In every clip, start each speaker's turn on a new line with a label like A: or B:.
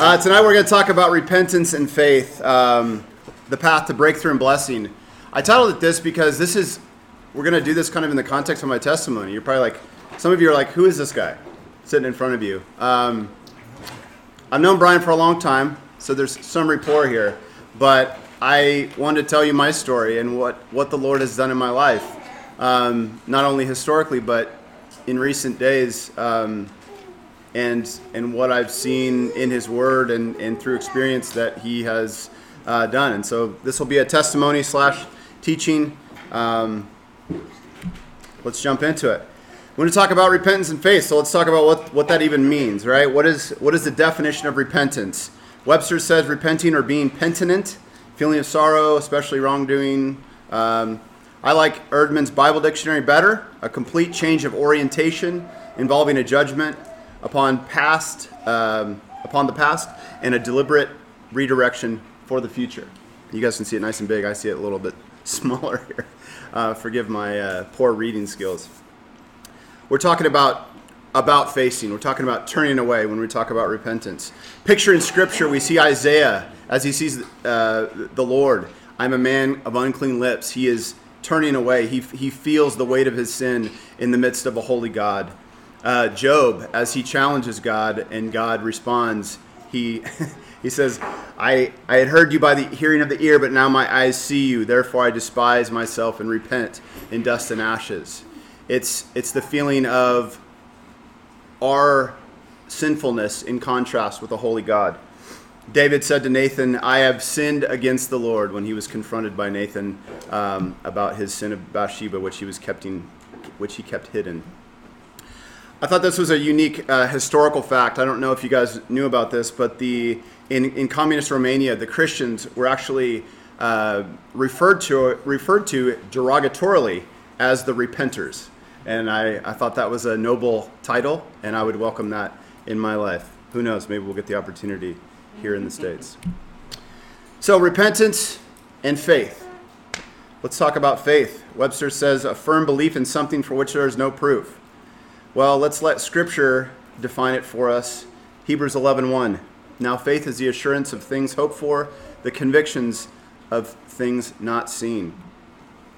A: Uh, tonight we're going to talk about repentance and faith, um, the path to breakthrough and blessing. I titled it this because this is, we're going to do this kind of in the context of my testimony. You're probably like, some of you are like, who is this guy sitting in front of you? Um, I've known Brian for a long time, so there's some rapport here, but I wanted to tell you my story and what, what the Lord has done in my life, um, not only historically, but in recent days. Um, and and what I've seen in His Word and, and through experience that He has uh, done. And so this will be a testimony slash teaching. Um, let's jump into it. We're going to talk about repentance and faith. So let's talk about what, what that even means, right? What is what is the definition of repentance? Webster says repenting or being penitent, feeling of sorrow, especially wrongdoing. Um, I like Eerdmans Bible Dictionary better. A complete change of orientation involving a judgment upon past um, upon the past and a deliberate redirection for the future. You guys can see it nice and big. I see it a little bit smaller here. Uh, forgive my uh, poor reading skills. We're talking about about facing. We're talking about turning away when we talk about repentance. Picture in Scripture, we see Isaiah as he sees uh, the Lord. I'm a man of unclean lips. He is turning away. He, he feels the weight of his sin in the midst of a holy God uh, Job, as he challenges God and God responds, he he says, I, I had heard you by the hearing of the ear, but now my eyes see you. Therefore I despise myself and repent in dust and ashes. It's, it's the feeling of our sinfulness in contrast with a holy God. David said to Nathan, I have sinned against the Lord when he was confronted by Nathan um, about his sin of Bathsheba, which he, was kept in, which he kept hidden. I thought this was a unique uh, historical fact. I don't know if you guys knew about this, but the in, in communist Romania, the Christians were actually uh, referred to referred to derogatorily as the repenters, and I, I thought that was a noble title, and I would welcome that in my life. Who knows? Maybe we'll get the opportunity here in the states. So repentance and faith. Let's talk about faith. Webster says a firm belief in something for which there is no proof. Well, let's let Scripture define it for us. Hebrews 11:1. Now faith is the assurance of things hoped for, the convictions of things not seen.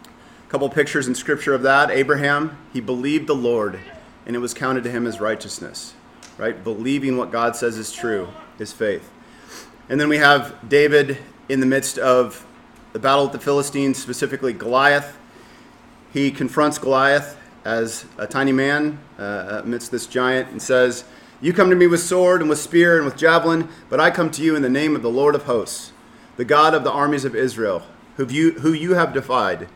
A: A couple pictures in Scripture of that. Abraham, he believed the Lord, and it was counted to him as righteousness. Right? Believing what God says is true is faith. And then we have David in the midst of the battle with the Philistines, specifically Goliath. He confronts Goliath as a tiny man uh, amidst this giant and says, You come to me with sword and with spear and with javelin, but I come to you in the name of the Lord of hosts, the God of the armies of Israel, who you, who you have defied.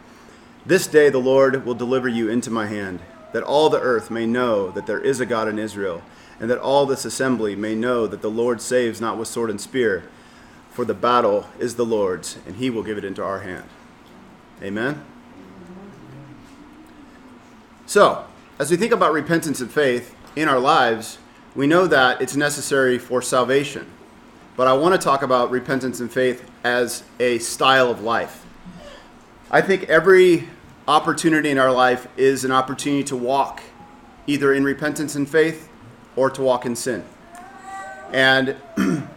A: This day the Lord will deliver you into my hand, that all the earth may know that there is a God in Israel, and that all this assembly may know that the Lord saves not with sword and spear, for the battle is the Lord's, and he will give it into our hand. Amen. So, as we think about repentance and faith in our lives, we know that it's necessary for salvation. But I want to talk about repentance and faith as a style of life. I think every opportunity in our life is an opportunity to walk either in repentance and faith or to walk in sin. And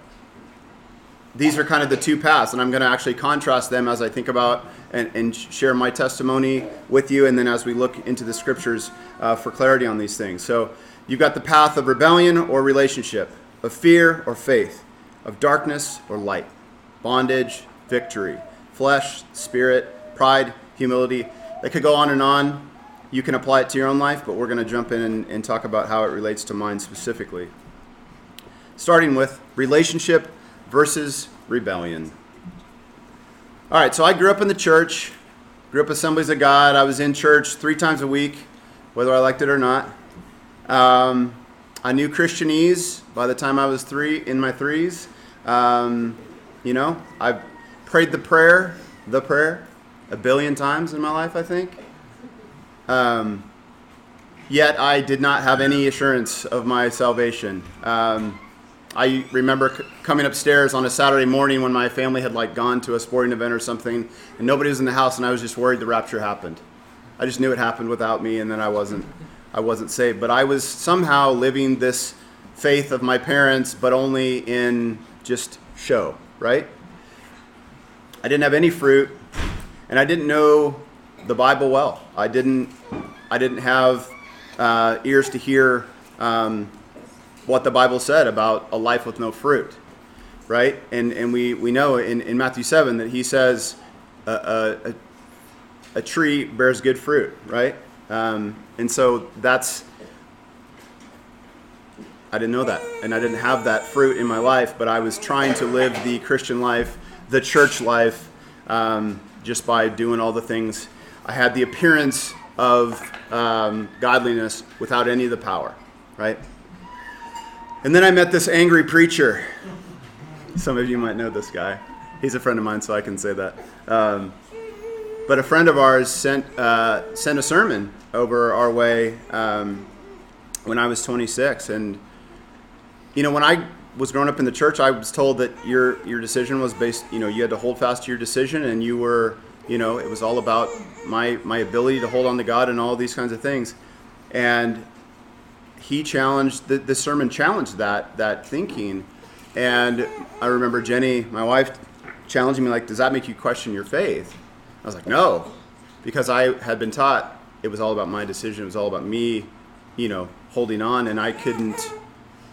A: these are kind of the two paths, and I'm going to actually contrast them as I think about and, and share my testimony with you, and then as we look into the scriptures uh, for clarity on these things. So you've got the path of rebellion or relationship, of fear or faith, of darkness or light, bondage, victory, flesh, spirit, pride, humility. That could go on and on. You can apply it to your own life, but we're going to jump in and, and talk about how it relates to mine specifically. Starting with relationship versus rebellion. All right, so I grew up in the church, grew up Assemblies of God. I was in church three times a week, whether I liked it or not. Um, I knew Christianese by the time I was three, in my threes. Um, you know, I prayed the prayer, the prayer, a billion times in my life, I think. Um, yet I did not have any assurance of my salvation. Um, I remember c- coming upstairs on a Saturday morning when my family had like gone to a sporting event or something, and nobody was in the house, and I was just worried the rapture happened. I just knew it happened without me, and then I wasn't, I wasn't saved. But I was somehow living this faith of my parents, but only in just show, right? I didn't have any fruit, and I didn't know the Bible well. I didn't. I didn't have uh, ears to hear um, what the Bible said about a life with no fruit, right? And and we we know in, in Matthew seven that he says a, a, a tree bears good fruit, right? Um, and so that's I didn't know that, and I didn't have that fruit in my life, but I was trying to live the Christian life, the church life, um, just by doing all the things. I had the appearance of um, godliness without any of the power, right? And then I met this angry preacher. Some of you might know this guy. He's a friend of mine, so I can say that. Um, but a friend of ours sent uh, sent a sermon over our way um, when I was 26, and you know when I was growing up in the church, I was told that your your decision was based. You know, you had to hold fast to your decision, and you were, you know, it was all about my my ability to hold on to God and all these kinds of things. And he challenged the, the sermon challenged that that thinking. And I remember Jenny, my wife, challenging me like, "Does that make you question your faith?" I was like, "No," because I had been taught it was all about my decision. It was all about me, you know, holding on, and I couldn't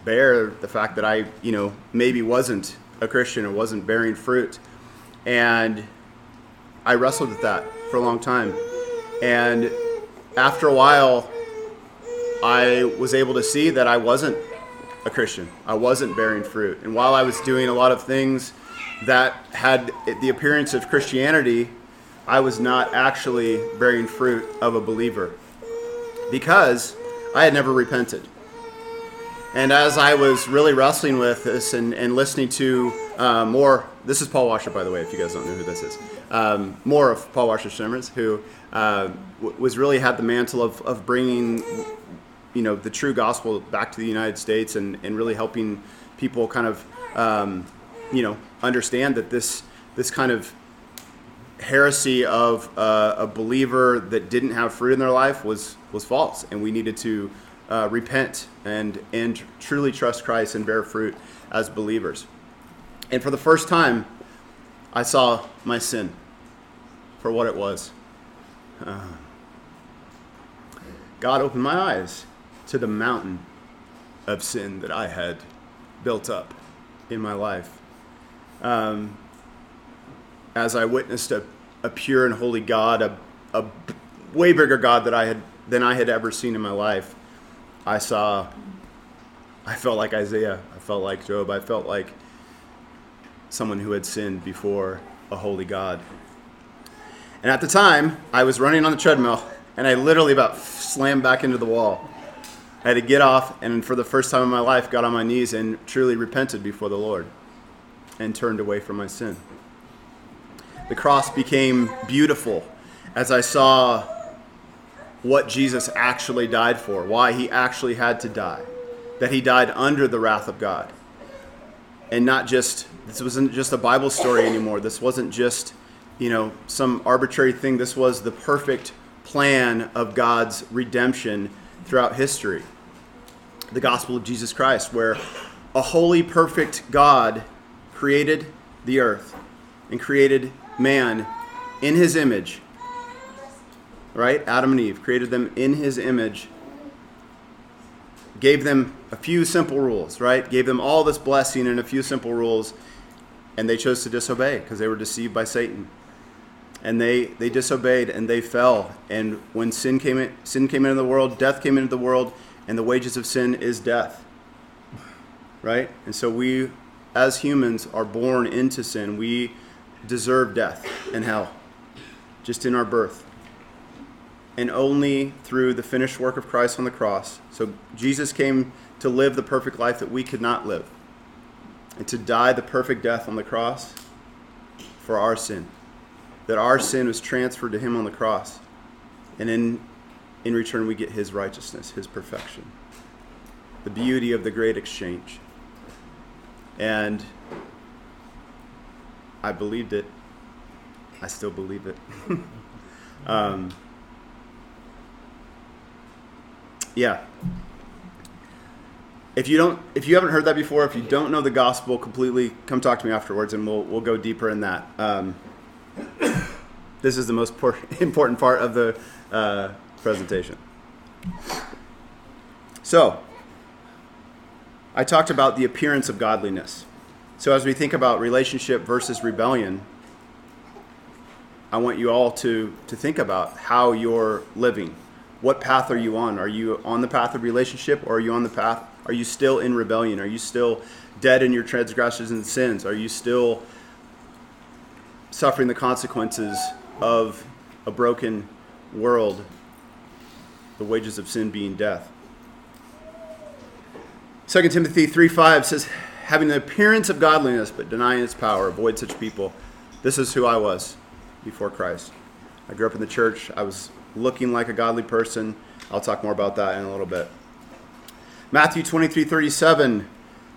A: bear the fact that I, you know, maybe wasn't a Christian or wasn't bearing fruit. And I wrestled with that for a long time. And after a while, I was able to see that I wasn't a Christian. I wasn't bearing fruit. And while I was doing a lot of things that had the appearance of Christianity, I was not actually bearing fruit of a believer because I had never repented. And as I was really wrestling with this and, and listening to uh, more, this is Paul Washer, by the way, if you guys don't know who this is, um, more of Paul Washer's sermons, who uh, was really had the mantle of, of bringing, you know, the true gospel back to the United States and, and really helping people kind of, um, you know, understand that this this kind of heresy of uh, a believer that didn't have fruit in their life was was false, and we needed to uh, repent and and truly trust Christ and bear fruit as believers. And for the first time, I saw my sin for what it was. Uh, God opened my eyes to the mountain of sin that I had built up in my life. Um, as I witnessed a, a pure and holy God, a, a way bigger God that I had than I had ever seen in my life. I saw, I felt like Isaiah. I felt like Job. I felt like someone who had sinned before a holy God. And at the time, I was running on the treadmill, and I literally about slammed back into the wall. I had to get off, and for the first time in my life, got on my knees and truly repented before the Lord and turned away from my sin. The cross became beautiful as I saw what Jesus actually died for, why he actually had to die, that he died under the wrath of God. And not just, this wasn't just a Bible story anymore. This wasn't just, you know, some arbitrary thing. This was the perfect plan of God's redemption throughout history. The gospel of Jesus Christ, where a holy, perfect God created the earth and created man in his image right? Adam and Eve created them in his image, gave them a few simple rules, right? Gave them all this blessing and a few simple rules, and they chose to disobey because they were deceived by Satan. And they, they disobeyed and they fell. And when sin came in, sin came into the world, death came into the world, and the wages of sin is death. Right? And so we as humans are born into sin. We deserve death and hell just in our birth and only through the finished work of Christ on the cross. So Jesus came to live the perfect life that we could not live and to die the perfect death on the cross for our sin. That our sin was transferred to him on the cross. And in, in return, we get his righteousness, his perfection. The beauty of the great exchange. And I believed it. I still believe it. um, yeah. if you don't, if you haven't heard that before, if you don't know the gospel completely, come talk to me afterwards, and we'll we'll go deeper in that. Um, this is the most por- important part of the uh, presentation. So, I talked about the appearance of godliness. So, as we think about relationship versus rebellion, I want you all to, to think about how you're living. What path are you on? Are you on the path of relationship or are you on the path? Are you still in rebellion? Are you still dead in your transgressions and sins? Are you still suffering the consequences of a broken world, the wages of sin being death? 2 Timothy 3 5 says, Having the appearance of godliness, but denying its power, avoid such people. This is who I was before Christ. I grew up in the church. I was looking like a godly person. I'll talk more about that in a little bit. Matthew 23 37,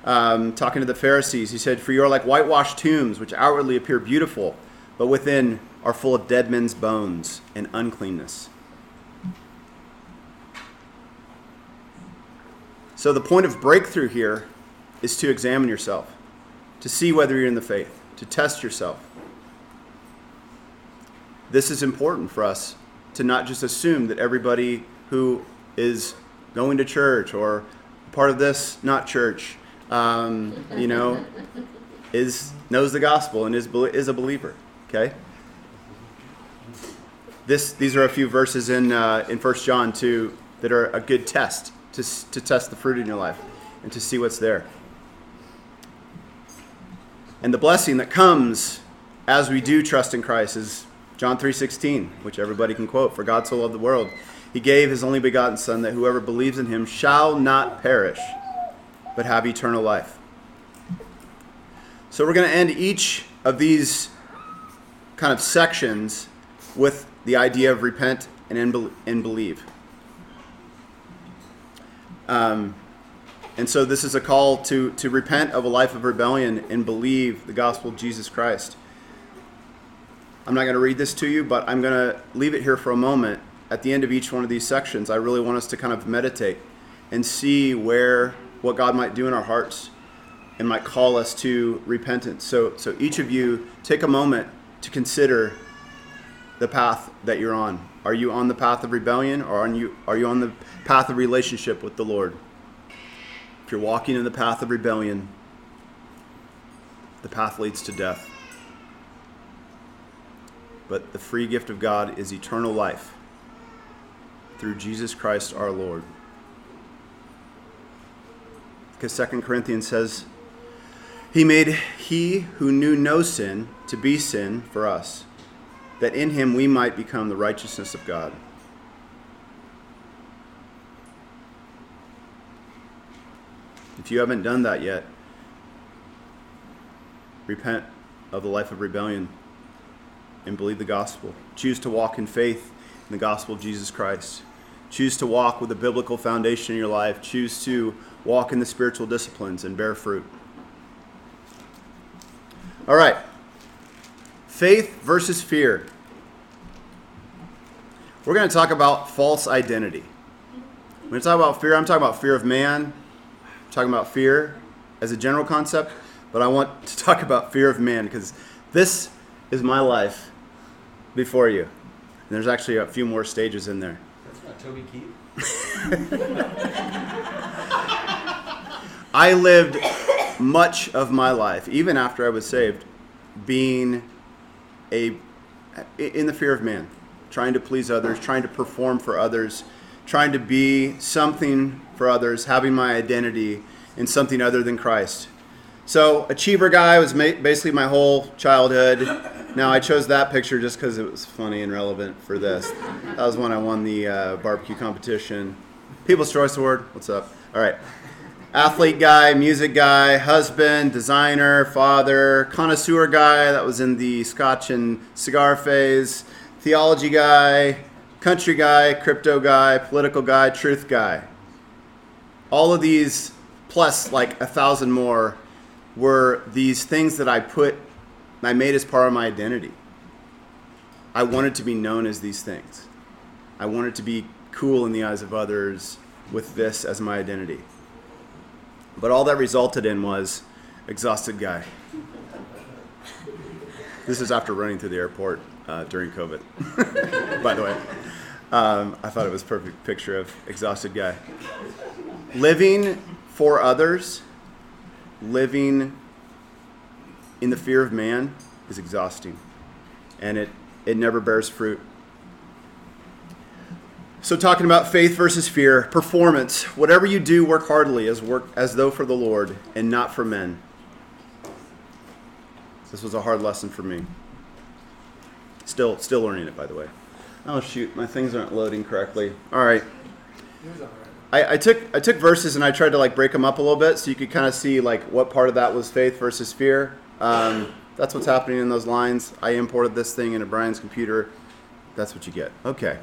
A: um, talking to the Pharisees, he said, For you are like whitewashed tombs, which outwardly appear beautiful, but within are full of dead men's bones and uncleanness. So, the point of breakthrough here is to examine yourself, to see whether you're in the faith, to test yourself. This is important for us to not just assume that everybody who is going to church or part of this not church, um, you know, is knows the gospel and is is a believer. Okay. This these are a few verses in uh, in First John two that are a good test to, to test the fruit in your life and to see what's there. And the blessing that comes as we do trust in Christ is John 3:16, which everybody can quote, for God so loved the world, he gave his only begotten son that whoever believes in him shall not perish, but have eternal life. So we're going to end each of these kind of sections with the idea of repent and, and believe. Um, and so this is a call to, to repent of a life of rebellion and believe the gospel of Jesus Christ. I'm not going to read this to you, but I'm going to leave it here for a moment. At the end of each one of these sections, I really want us to kind of meditate and see where what God might do in our hearts and might call us to repentance. So, so each of you take a moment to consider the path that you're on. Are you on the path of rebellion or are you, are you on the path of relationship with the Lord? If you're walking in the path of rebellion, the path leads to death. But the free gift of God is eternal life through Jesus Christ our Lord. Because 2 Corinthians says, He made he who knew no sin to be sin for us that in him we might become the righteousness of God. If you haven't done that yet, repent of the life of rebellion and believe the gospel. Choose to walk in faith in the gospel of Jesus Christ. Choose to walk with a biblical foundation in your life. Choose to walk in the spiritual disciplines and bear fruit. All right. Faith versus fear. We're going to talk about false identity. When we talk about fear, I'm talking about fear of man, I'm talking about fear as a general concept, but I want to talk about fear of man because this is my life before you. And there's actually a few more stages in there.
B: That's not Toby Keith.
A: I lived much of my life, even after I was saved, being a in the fear of man, trying to please others, trying to perform for others, trying to be something for others, having my identity in something other than Christ. So, achiever guy was basically my whole childhood. Now, I chose that picture just because it was funny and relevant for this. That was when I won the uh, barbecue competition. People's Choice Award. What's up? All right athlete guy, music guy, husband, designer, father, connoisseur guy that was in the scotch and cigar phase, theology guy, country guy, crypto guy, political guy, truth guy. All of these, plus like a thousand more, were these things that I put, I made as part of my identity. I wanted to be known as these things. I wanted to be cool in the eyes of others with this as my identity. But all that resulted in was exhausted guy. This is after running through the airport uh, during COVID, by the way. Um, I thought it was a perfect picture of exhausted guy. Living for others, living in the fear of man is exhausting, and it, it never bears fruit. So, talking about faith versus fear, performance. Whatever you do, work heartily as work as though for the Lord and not for men. This was a hard lesson for me. Still, still learning it, by the way. Oh shoot, my things aren't loading correctly. All right. I, I took I took verses and I tried to like break them up a little bit so you could kind of see like what part of that was faith versus fear. Um, that's what's happening in those lines. I imported this thing into Brian's computer. That's what you get. Okay.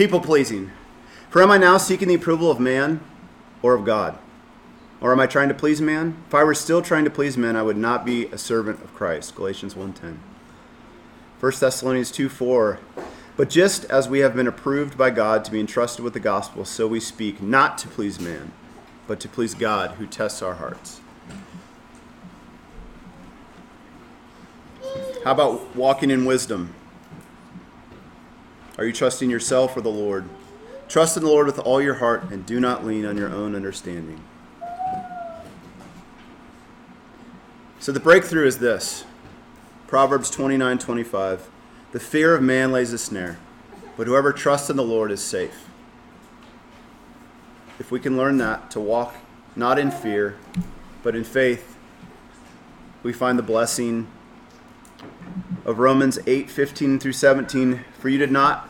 A: People pleasing. For am I now seeking the approval of man or of God? Or am I trying to please man? If I were still trying to please men, I would not be a servant of Christ. Galatians 1:10. 1 Thessalonians 2 4. But just as we have been approved by God to be entrusted with the gospel, so we speak, not to please man, but to please God who tests our hearts. How about walking in wisdom? Are you trusting yourself or the Lord? Trust in the Lord with all your heart and do not lean on your own understanding. So the breakthrough is this Proverbs 29 25. The fear of man lays a snare, but whoever trusts in the Lord is safe. If we can learn that, to walk not in fear, but in faith, we find the blessing of Romans 8 15 through 17. For you did not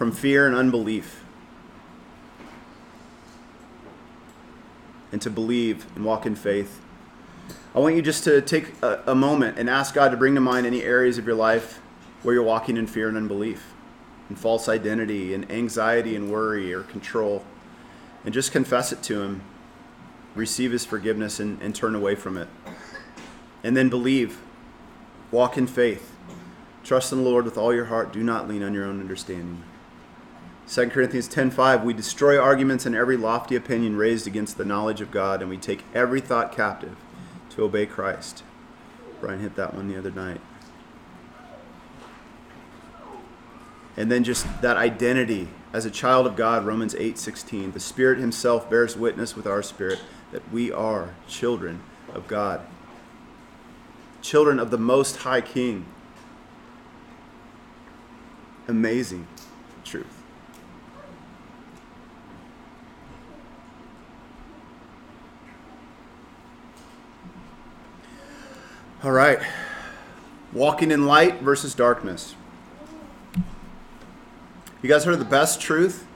A: from fear and unbelief, and to believe and walk in faith. I want you just to take a, a, moment and ask God to bring to mind any areas of your life where you're walking in fear and unbelief, and false identity, and anxiety and worry or control, and just confess it to Him. Receive His forgiveness and, and turn away from it. And then believe. Walk in faith. Trust in the Lord with all your heart. Do not lean on your own understanding. 2 Corinthians 10:5 We destroy arguments and every lofty opinion raised against the knowledge of God and we take every thought captive to obey Christ. Brian hit that one the other night. And then just that identity as a child of God, Romans 8:16. The Spirit himself bears witness with our spirit that we are children of God. Children of the most high king. Amazing truth. All right. Walking in light versus darkness. You guys heard of the best truth?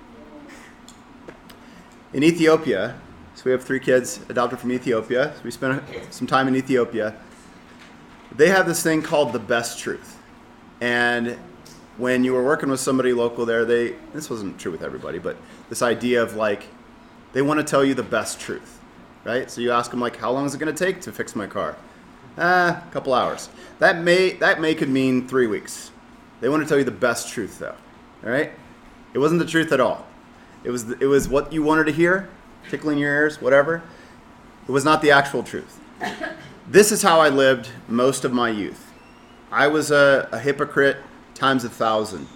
A: In Ethiopia, so we have three kids adopted from Ethiopia. So we spent some time in Ethiopia. They have this thing called the best truth. And when you were working with somebody local there, they this wasn't true with everybody, but this idea of like they want to tell you the best truth, right? So you ask them like, how long is it going to take to fix my car? Ah, a couple hours. That may that may could mean three weeks. They want to tell you the best truth though. All right? It wasn't the truth at all. It was it was what you wanted to hear, tickling your ears, whatever. It was not the actual truth. This is how I lived most of my youth. I was a, a hypocrite times a thousand.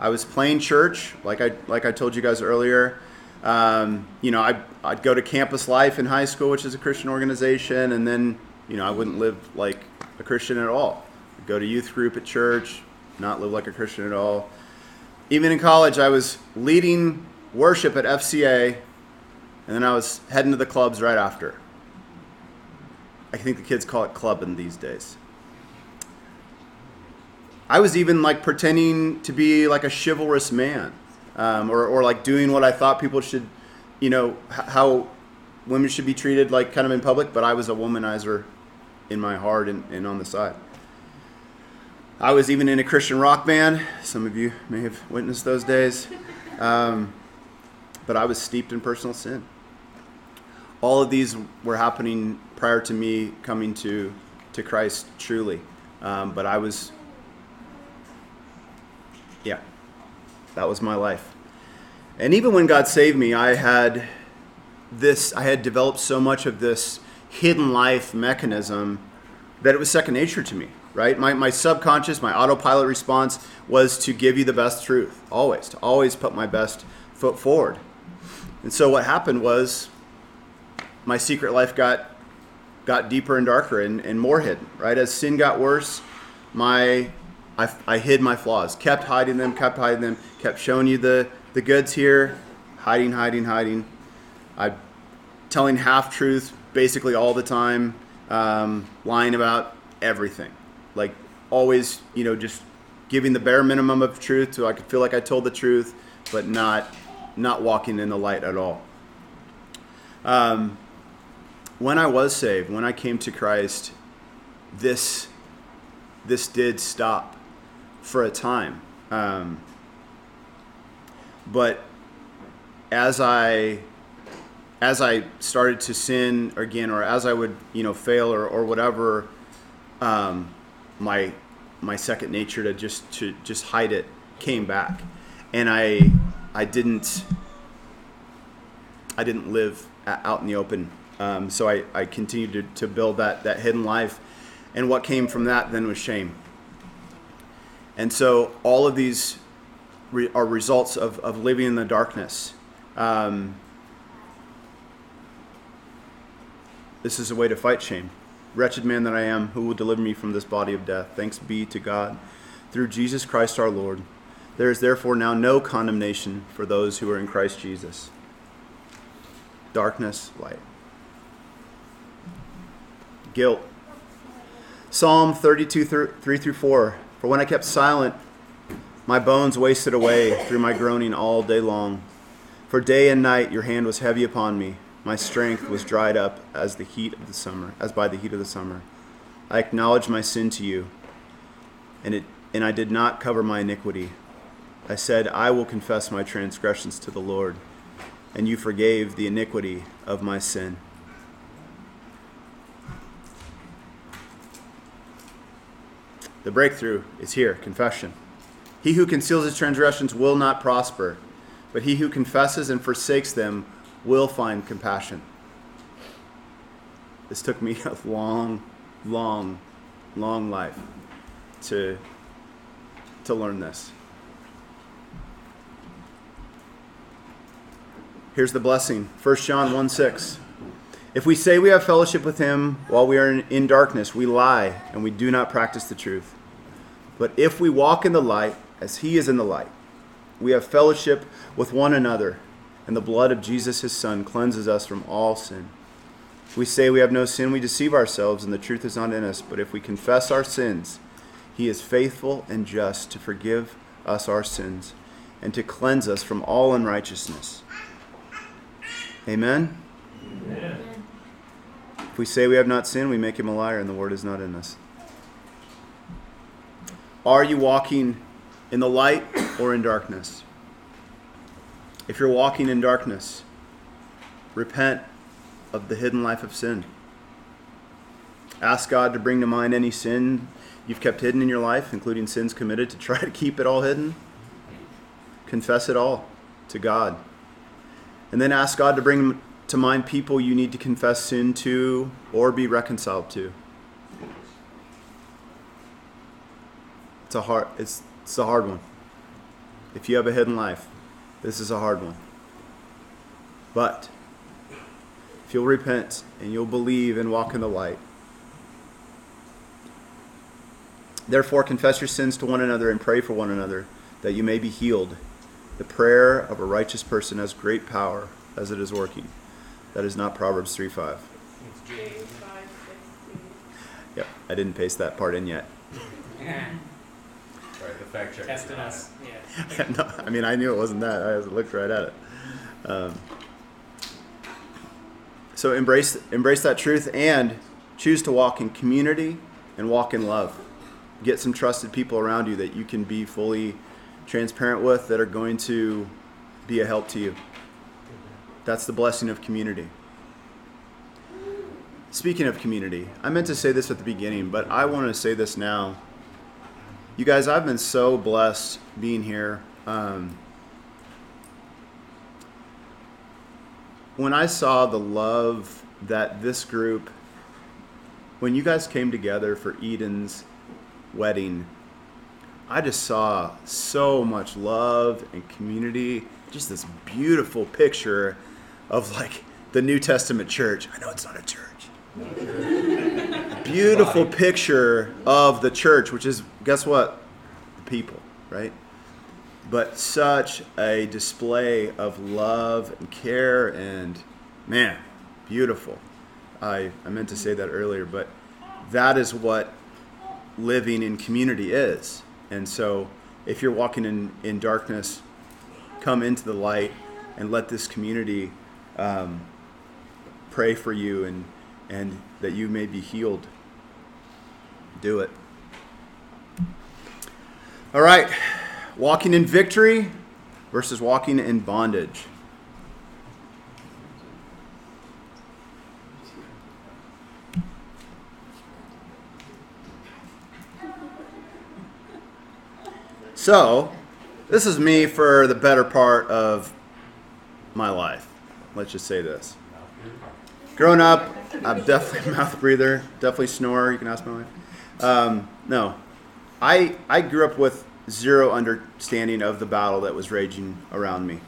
A: I was playing church, like I like I told you guys earlier. Um, you know, I, I'd go to Campus Life in high school, which is a Christian organization, and then you know, I wouldn't live like a Christian at all. I'd go to youth group at church, not live like a Christian at all. Even in college, I was leading worship at FCA, and then I was heading to the clubs right after. I think the kids call it clubbing these days. I was even like pretending to be like a chivalrous man, um, or, or like doing what I thought people should, you know, how women should be treated like kind of in public, but I was a womanizer in my heart and, and on the side. I was even in a Christian rock band. Some of you may have witnessed those days. Um, but I was steeped in personal sin. All of these were happening prior to me coming to, to Christ truly. Um, but I was, yeah, that was my life. And even when God saved me, I had this, I had developed so much of this hidden life mechanism that it was second nature to me, right? My, my subconscious, my autopilot response was to give you the best truth, always, to always put my best foot forward. And so what happened was my secret life got got deeper and darker and, and more hidden, right? As sin got worse, my I, I hid my flaws, kept hiding them, kept hiding them, kept showing you the, the goods here, hiding, hiding, hiding. I telling half truths basically all the time, um, lying about everything, like always, you know, just giving the bare minimum of truth so I could feel like I told the truth, but not not walking in the light at all. Um, when I was saved, when I came to Christ, this this did stop for a time. Um, but as I as I started to sin again, or as I would you know fail or, or whatever, um, my my second nature to just to just hide it came back, and I I didn't I didn't live out in the open. Um, so I, I continued to, to build that, that hidden life. And what came from that then was shame. And so all of these re- are results of, of living in the darkness. Um, this is a way to fight shame. Wretched man that I am, who will deliver me from this body of death? Thanks be to God through Jesus Christ our Lord. There is therefore now no condemnation for those who are in Christ Jesus. Darkness, light guilt. Psalm 32, 3 through 4. For when I kept silent, my bones wasted away through my groaning all day long. For day and night your hand was heavy upon me. My strength was dried up as the heat of the summer, as by the heat of the summer. I acknowledged my sin to you, and it and I did not cover my iniquity. I said, I will confess my transgressions to the Lord, and you forgave the iniquity of my sin. The breakthrough is here confession. He who conceals his transgressions will not prosper, but he who confesses and forsakes them will find compassion. This took me a long, long, long life to, to learn this. Here's the blessing 1 John 1 6. If we say we have fellowship with him while we are in, in darkness, we lie and we do not practice the truth. But if we walk in the light, as he is in the light, we have fellowship with one another, and the blood of Jesus, his Son, cleanses us from all sin. If we say we have no sin, we deceive ourselves, and the truth is not in us. But if we confess our sins, he is faithful and just to forgive us our sins and to cleanse us from all unrighteousness. Amen? Amen. If we say we have not sinned, we make him a liar, and the word is not in us. Are you walking in the light or in darkness? If you're walking in darkness, repent of the hidden life of sin. Ask God to bring to mind any sin you've kept hidden in your life, including sins committed, to try to keep it all hidden. Confess it all to God. And then ask God to bring to mind people you need to confess sin to or be reconciled to. It's a hard it's it's a hard one. If you have a hidden life, this is a hard one. But if you'll repent and you'll believe and walk in the light, therefore confess your sins to one another and pray for one another that you may be healed. The prayer of a righteous person has great power as it is working. That is not Proverbs 3 5. Yep, I didn't paste that part in yet.
B: Right, the fact check.
C: Testing us. Yeah.
A: no, I mean, I knew it wasn't that. I looked right at it. Um, So embrace embrace that truth and choose to walk in community and walk in love. Get some trusted people around you that you can be fully transparent with that are going to be a help to you. That's the blessing of community. Speaking of community, I meant to say this at the beginning, but I want to say this now. You guys, I've been so blessed being here. Um, when I saw the love that this group, when you guys came together for Eden's wedding, I just saw so much love and community. Just this beautiful picture of like the New Testament church. I know it's not a church. Beautiful picture of the church, which is, guess what? The people, right? but such a display of love and care and man beautiful I, I meant to say that earlier but that is what living in community is and so if you're walking in, in darkness come into the light and let this community um, pray for you and and that you may be healed do it all right Walking in victory versus walking in bondage. So, this is me for the better part of my life. Let's just say this. Growing up, I'm definitely a mouth breather, definitely snore. You can ask my wife. Um, no, I I grew up with zero understanding of the battle that was raging around me.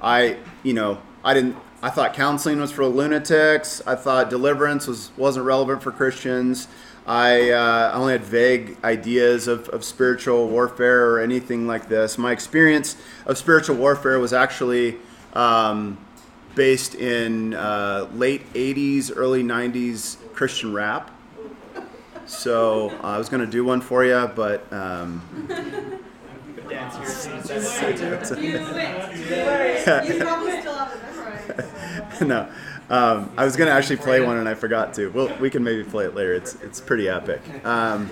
A: I, you know, I didn't. I thought counseling was for lunatics. I thought deliverance was wasn't relevant for Christians. I uh, only had vague ideas of, of spiritual warfare or anything like this. My experience of spiritual warfare was actually um, based in uh, late 80s, early 90s Christian rap. So uh, I was going to do one for you, but. Um, no, um, I was to actually play one and I forgot to. Well, we can maybe play it later. It's it's pretty epic. Um,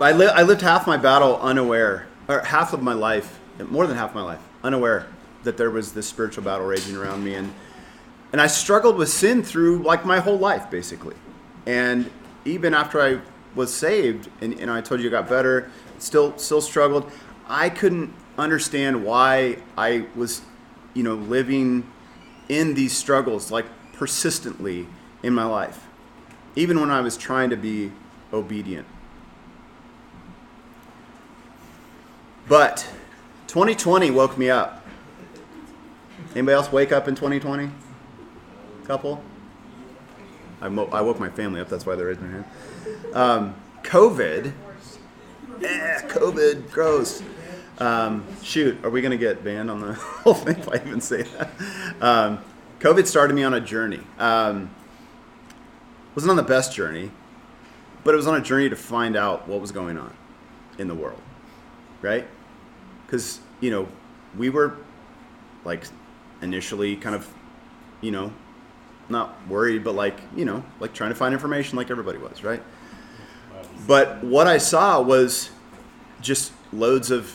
A: I, li- I lived half my battle unaware, or half of my life, more than half my life, unaware that there was this spiritual battle raging around me, and and I struggled with sin through like my whole life, basically. And even after I was saved and, and I told you I got better, still still struggled. I couldn't understand why I was, you know, living in these struggles like persistently in my life, even when I was trying to be obedient. But 2020 woke me up. Anybody else wake up in 2020? Couple? I, mo- I woke my family up. That's why they raised their hand. Um, COVID. Yeah, COVID, gross. Um, shoot, are we going to get banned on the whole thing if I even say that? Um, COVID started me on a journey. Um, wasn't on the best journey, but it was on a journey to find out what was going on in the world, right? Because you know we were like initially kind of you know not worried, but like, you know, like trying to find information like everybody was, right? But what I saw was just loads of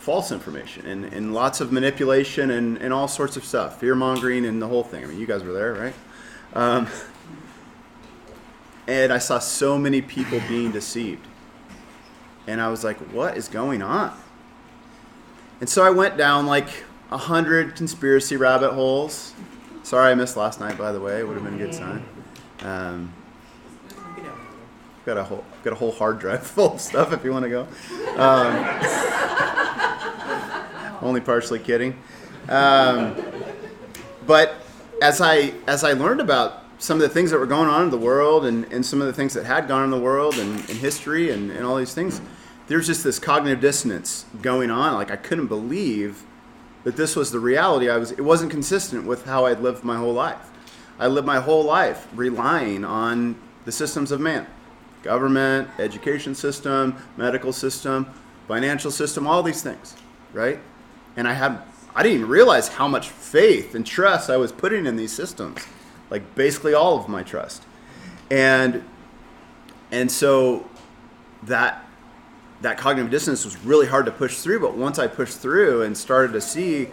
A: false information and, and lots of manipulation and, and all sorts of stuff, fear mongering and the whole thing. I mean, you guys were there, right? Um, and I saw so many people being deceived. And I was like, what is going on? And so I went down like a hundred conspiracy rabbit holes Sorry I missed last night, by the way. It would have been a good sign. Um, got a whole got a whole hard drive full of stuff if you want to go. Um, only partially kidding. Um, but as I as I learned about some of the things that were going on in the world and, and some of the things that had gone on in the world and in history and, and all these things, there's just this cognitive dissonance going on. Like I couldn't believe that this was the reality. I was it wasn't consistent with how I'd lived my whole life. I lived my whole life relying on the systems of man. Government, education system, medical system, financial system, all these things, right? And I had I didn't even realize how much faith and trust I was putting in these systems, like basically all of my trust, and and so that that cognitive dissonance was really hard to push through. But once I pushed through and started to see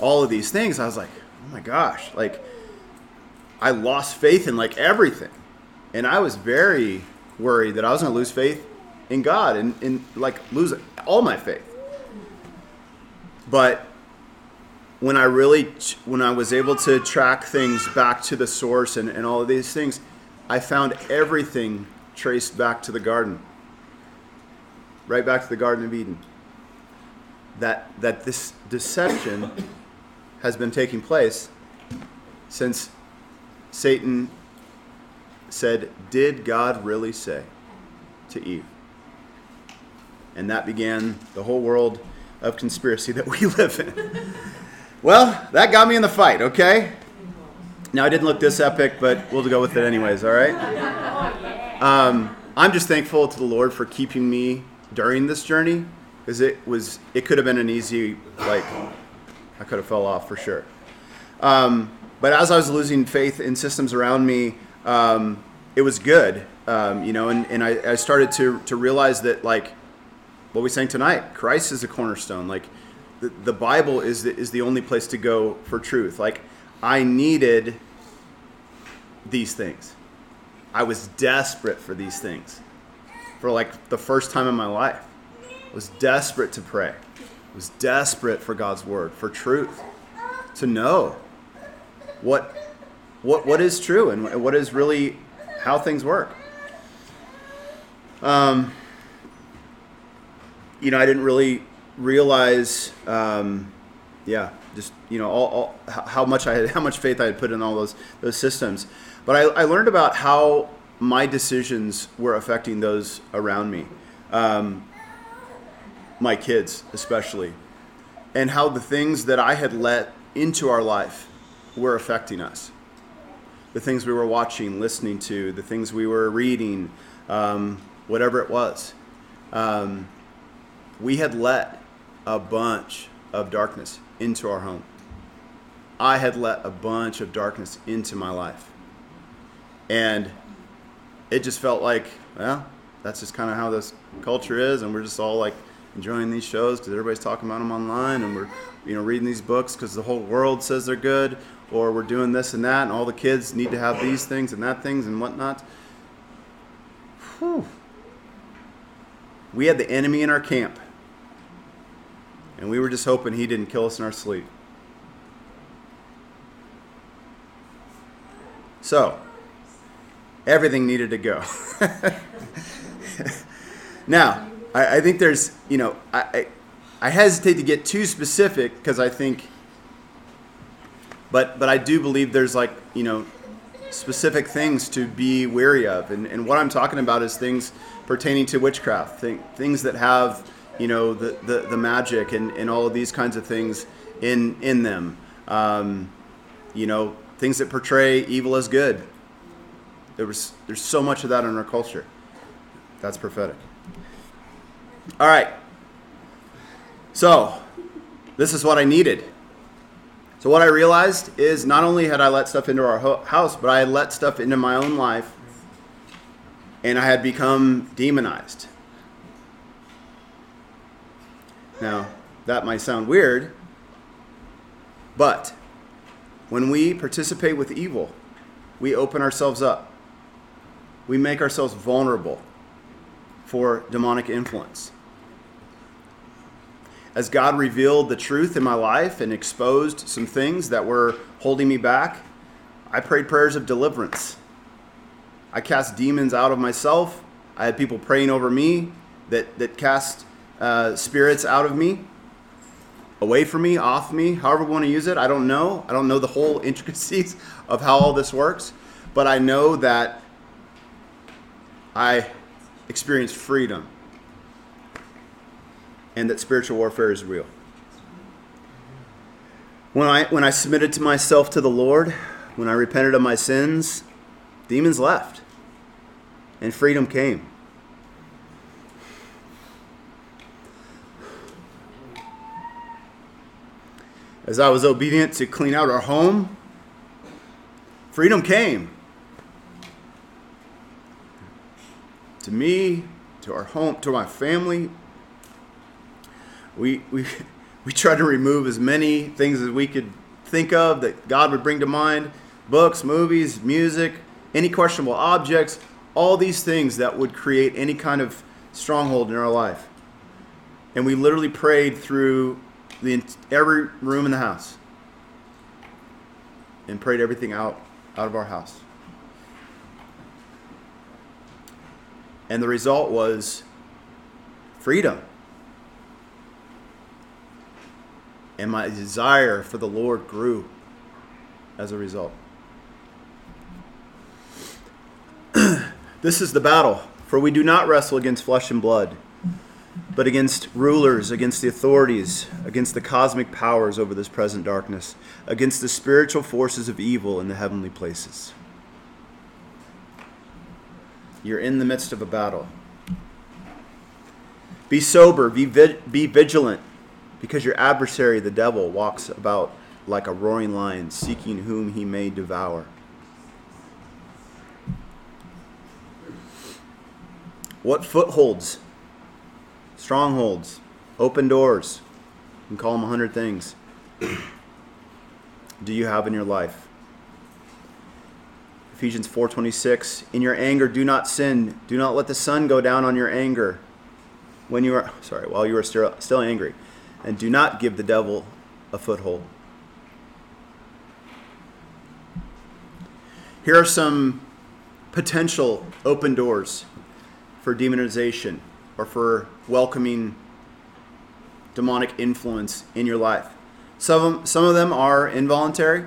A: all of these things, I was like, oh my gosh, like I lost faith in like everything, and I was very worried that I was going to lose faith in God and, and like lose all my faith. But when I really, when I was able to track things back to the source and, and all of these things, I found everything traced back to the garden, right back to the Garden of Eden. That, that this deception has been taking place since Satan said, Did God really say to Eve? And that began the whole world of conspiracy that we live in. well, that got me in the fight, okay? Now, I didn't look this epic, but we'll go with it anyways, all right? Um, I'm just thankful to the Lord for keeping me during this journey because it was it could have been an easy like I could have fell off for sure. Um, but as I was losing faith in systems around me, um, it was good, um, you know, and, and I, I started to to realize that like what we sang tonight. Christ is the cornerstone. Like the, the Bible is the, is the only place to go for truth. Like I needed these things. I was desperate for these things. For like the first time in my life. Was desperate to pray. Was desperate for God's word, for truth. To know what what what is true and what is really how things work. Um you know, I didn't really realize, um, yeah, just you know, all, all, how much I had, how much faith I had put in all those those systems. But I, I learned about how my decisions were affecting those around me, um, my kids especially, and how the things that I had let into our life were affecting us. The things we were watching, listening to, the things we were reading, um, whatever it was. Um, we had let a bunch of darkness into our home. I had let a bunch of darkness into my life. And it just felt like, well, that's just kind of how this culture is. And we're just all like enjoying these shows because everybody's talking about them online. And we're, you know, reading these books because the whole world says they're good. Or we're doing this and that. And all the kids need to have these things and that things and whatnot. Whew. We had the enemy in our camp and we were just hoping he didn't kill us in our sleep. So, everything needed to go. now, I, I, think there's, you know, I, I, I hesitate to get too specific because I think, but but I do believe there's like, you know, specific things to be wary of. And, and what I'm talking about is things pertaining to witchcraft, thing, things that have you know the, the, the magic and, and all of these kinds of things in in them um, you know things that portray evil as good there was there's so much of that in our culture. That's prophetic. All right. So this is what i needed. So what i realized is not only had i let stuff into our ho- house but i had let stuff into my own life and i had become demonized. Now, that might sound weird, but when we participate with evil, we open ourselves up. We make ourselves vulnerable for demonic influence. As God revealed the truth in my life and exposed some things that were holding me back, I prayed prayers of deliverance. I cast demons out of myself. I had people praying over me that, that cast uh, spirits out of me, away from me, off me, however we want to use it. I don't know. I don't know the whole intricacies of how all this works, but I know that I experienced freedom and that spiritual warfare is real. When I, when I submitted to myself to the Lord, when I repented of my sins, demons left and freedom came. As I was obedient to clean out our home, freedom came. To me, to our home, to my family. We, we, we tried to remove as many things as we could think of that God would bring to mind books, movies, music, any questionable objects, all these things that would create any kind of stronghold in our life. And we literally prayed through the every room in the house and prayed everything out out of our house. And the result was freedom. And my desire for the Lord grew as a result. this is the battle, for we do not wrestle against flesh and blood, but against rulers, against the authorities, against the cosmic powers over this present darkness, against the spiritual forces of evil in the heavenly places. You're in the midst of a battle. Be sober, be, be vigilant, because your adversary, the devil, walks about like a roaring lion, seeking whom he may devour. What footholds, strongholds, open doors, you can call them a hundred things, do you have in your life? Ephesians 4:26 In your anger do not sin. Do not let the sun go down on your anger when you are sorry while you are still, still angry. And do not give the devil a foothold. Here are some potential open doors for demonization or for welcoming demonic influence in your life. Some some of them are involuntary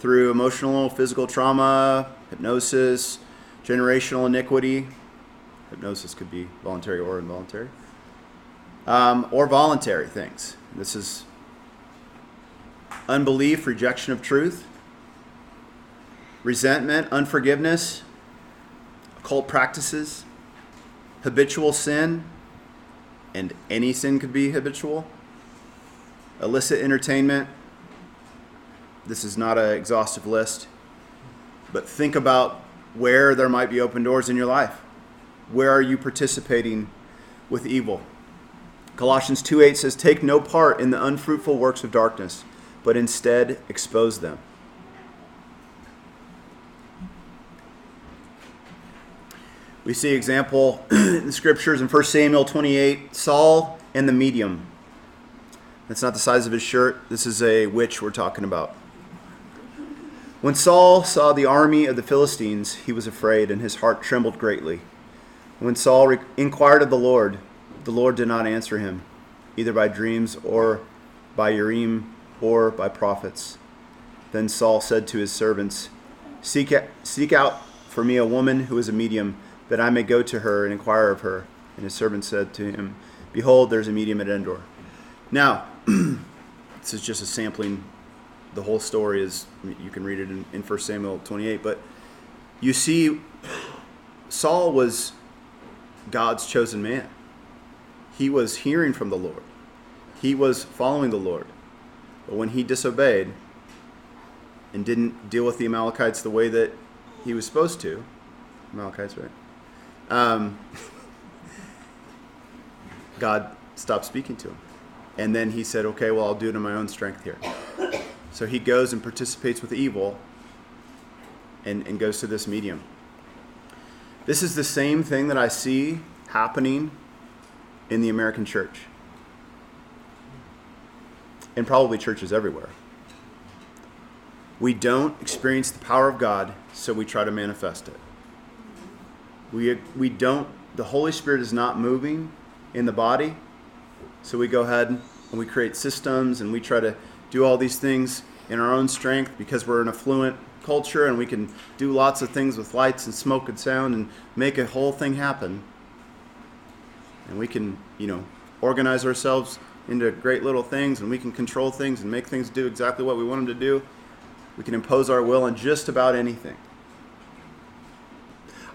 A: through emotional, physical trauma, hypnosis, generational iniquity. Hypnosis could be voluntary or involuntary, um, or voluntary things. This is unbelief, rejection of truth, resentment, unforgiveness, occult practices, habitual sin, and any sin could be habitual, illicit entertainment, this is not an exhaustive list, but think about where there might be open doors in your life. Where are you participating with evil? Colossians 2:8 says, "Take no part in the unfruitful works of darkness, but instead expose them." We see example in the scriptures in 1 Samuel 28, Saul and the medium. That's not the size of his shirt. This is a witch we're talking about. When Saul saw the army of the Philistines, he was afraid, and his heart trembled greatly. When Saul re- inquired of the Lord, the Lord did not answer him, either by dreams or by Urim or by prophets. Then Saul said to his servants, Seek, seek out for me a woman who is a medium, that I may go to her and inquire of her. And his servant said to him, Behold, there's a medium at Endor. Now, this is just a sampling the whole story is you can read it in, in 1 samuel 28 but you see saul was god's chosen man. He was hearing from the lord. He was following the lord. But when he disobeyed and didn't deal with the amalekites the way that he was supposed to amalekites right? Um, god stopped speaking to him. And then he said okay well i'll do it in my own strength here so he goes and participates with evil and, and goes to this medium. This is the same thing that I see happening in the American church and probably churches everywhere. We don't experience the power of God, so we try to manifest it. We, we don't, the Holy Spirit is not moving in the body, so we go ahead and we create systems and we try to do all these things in our own strength because we're an affluent culture and we can do lots of things with lights and smoke and sound and make a whole thing happen. And we can, you know, organize ourselves into great little things and we can control things and make things do exactly what we want them to do. We can impose our will on just about anything.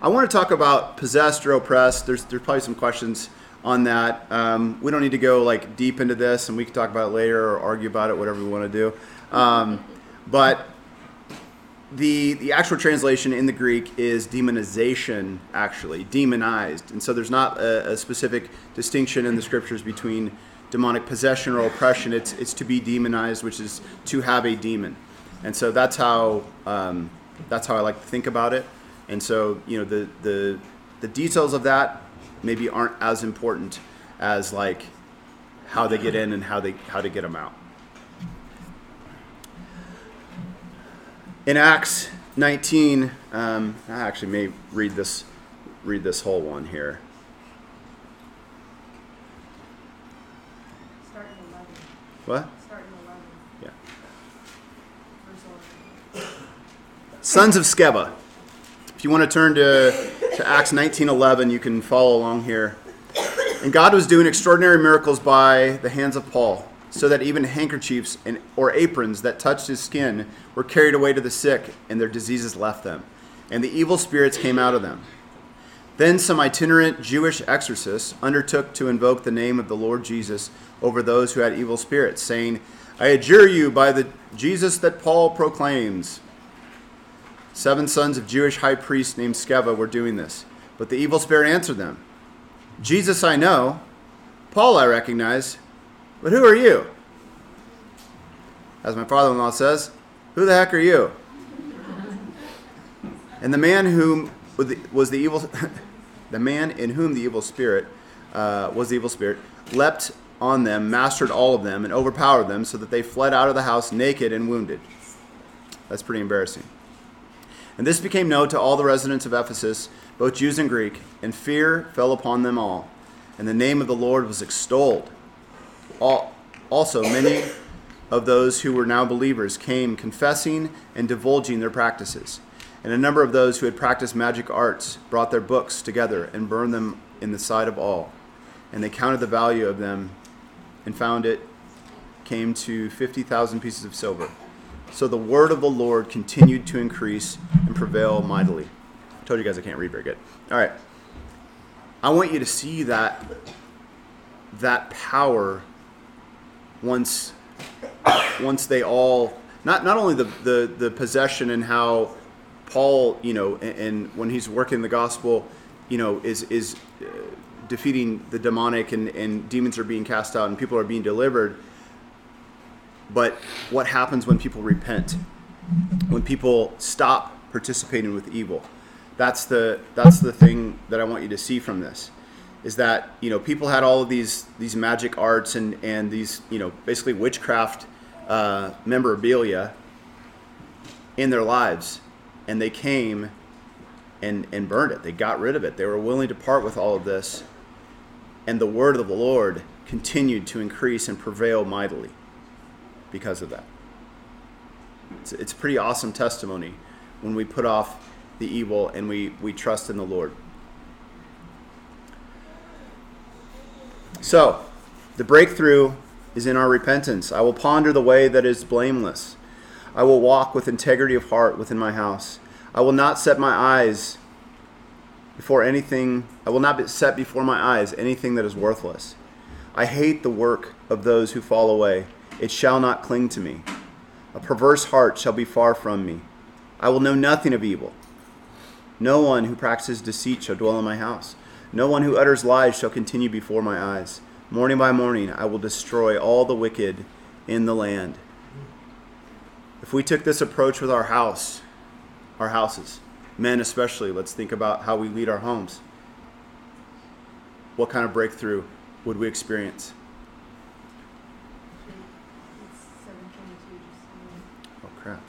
A: I want to talk about possessed or oppressed. There's, there's probably some questions on that. Um, we don't need to go like deep into this, and we can talk about it later or argue about it, whatever we want to do. Um, but the the actual translation in the Greek is demonization, actually demonized, and so there's not a, a specific distinction in the scriptures between demonic possession or oppression. It's it's to be demonized, which is to have a demon, and so that's how um, that's how I like to think about it. And so you know the the the details of that maybe aren't as important as like how they get in and how they how to get them out. In Acts 19, um, I actually may read this read this whole one here.
B: Start in 11.
A: What?
B: Start in 11.
A: Yeah. Sons of Sceva. If you want to turn to, to Acts 19:11, you can follow along here. And God was doing extraordinary miracles by the hands of Paul, so that even handkerchiefs and, or aprons that touched his skin were carried away to the sick, and their diseases left them. And the evil spirits came out of them. Then some itinerant Jewish exorcists undertook to invoke the name of the Lord Jesus over those who had evil spirits, saying, I adjure you by the Jesus that Paul proclaims. Seven sons of Jewish high priests named Sceva were doing this. But the evil spirit answered them Jesus I know, Paul I recognize, but who are you? As my father in law says, Who the heck are you? And the man whom was the evil, the man in whom the evil spirit uh, was the evil spirit, leapt on them, mastered all of them, and overpowered them, so that they fled out of the house naked and wounded. That's pretty embarrassing. And this became known to all the residents of Ephesus, both Jews and Greek, and fear fell upon them all. And the name of the Lord was extolled. All, also, many of those who were now believers came confessing and divulging their practices. And a number of those who had practiced magic arts brought their books together and burned them in the sight of all. And they counted the value of them and found it came to 50,000 pieces of silver. So the word of the Lord continued to increase and prevail mightily. I told you guys I can't read very good. All right. I want you to see that that power once once they all not not only the the, the possession and how Paul, you know, and, and when he's working the gospel, you know, is is uh, defeating the demonic and, and demons are being cast out and people are being delivered. But what happens when people repent? When people stop participating with evil? That's the that's the thing that I want you to see from this. Is that you know people had all of these these magic arts and and these you know basically witchcraft uh, memorabilia in their lives, and they came and and burned it. They got rid of it. They were willing to part with all of this, and the word of the Lord continued to increase and prevail mightily because of that. It's, it's a pretty awesome testimony when we put off the evil and we, we trust in the Lord. So, the breakthrough is in our repentance. I will ponder the way that is blameless. I will walk with integrity of heart within my house. I will not set my eyes before anything, I will not set before my eyes anything that is worthless. I hate the work of those who fall away. It shall not cling to me. A perverse heart shall be far from me. I will know nothing of evil. No one who practices deceit shall dwell in my house. No one who utters lies shall continue before my eyes. Morning by morning I will destroy all the wicked in the land. If we took this approach with our house, our houses, men especially, let's think about how we lead our homes. What kind of breakthrough would we experience?
B: It's 722. Just,
A: Oh crap.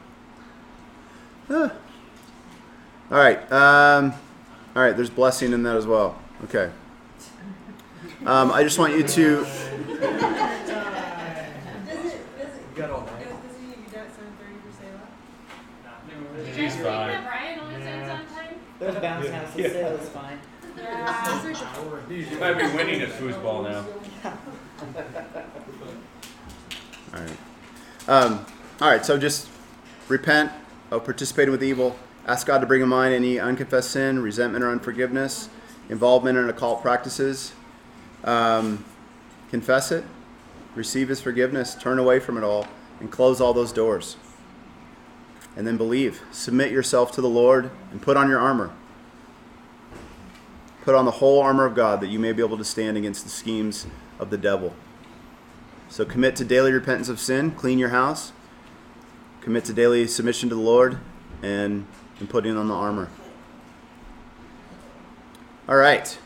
A: All right. Um, all right. There's blessing in that as well. Okay. Um, I just want you to.
B: does it, does it,
C: got all night.
B: does he need to be done at 730 for Selah?
C: She's fine.
D: Brian always ends on time?
E: There's bounce houses,
C: Yeah.
E: so it's fine.
B: Yeah. Those are
C: You might be winning a foosball now.
A: All right. Um, all right. So just repent of participating with evil. Ask God to bring in mind any unconfessed sin, resentment, or unforgiveness, involvement in occult practices. Um, confess it, receive His forgiveness, turn away from it all, and close all those doors. And then believe. Submit yourself to the Lord and put on your armor. Put on the whole armor of God that you may be able to stand against the schemes of the devil. So commit to daily repentance of sin, clean your house, commit to daily submission to the Lord, and, and putting on the armor. All right.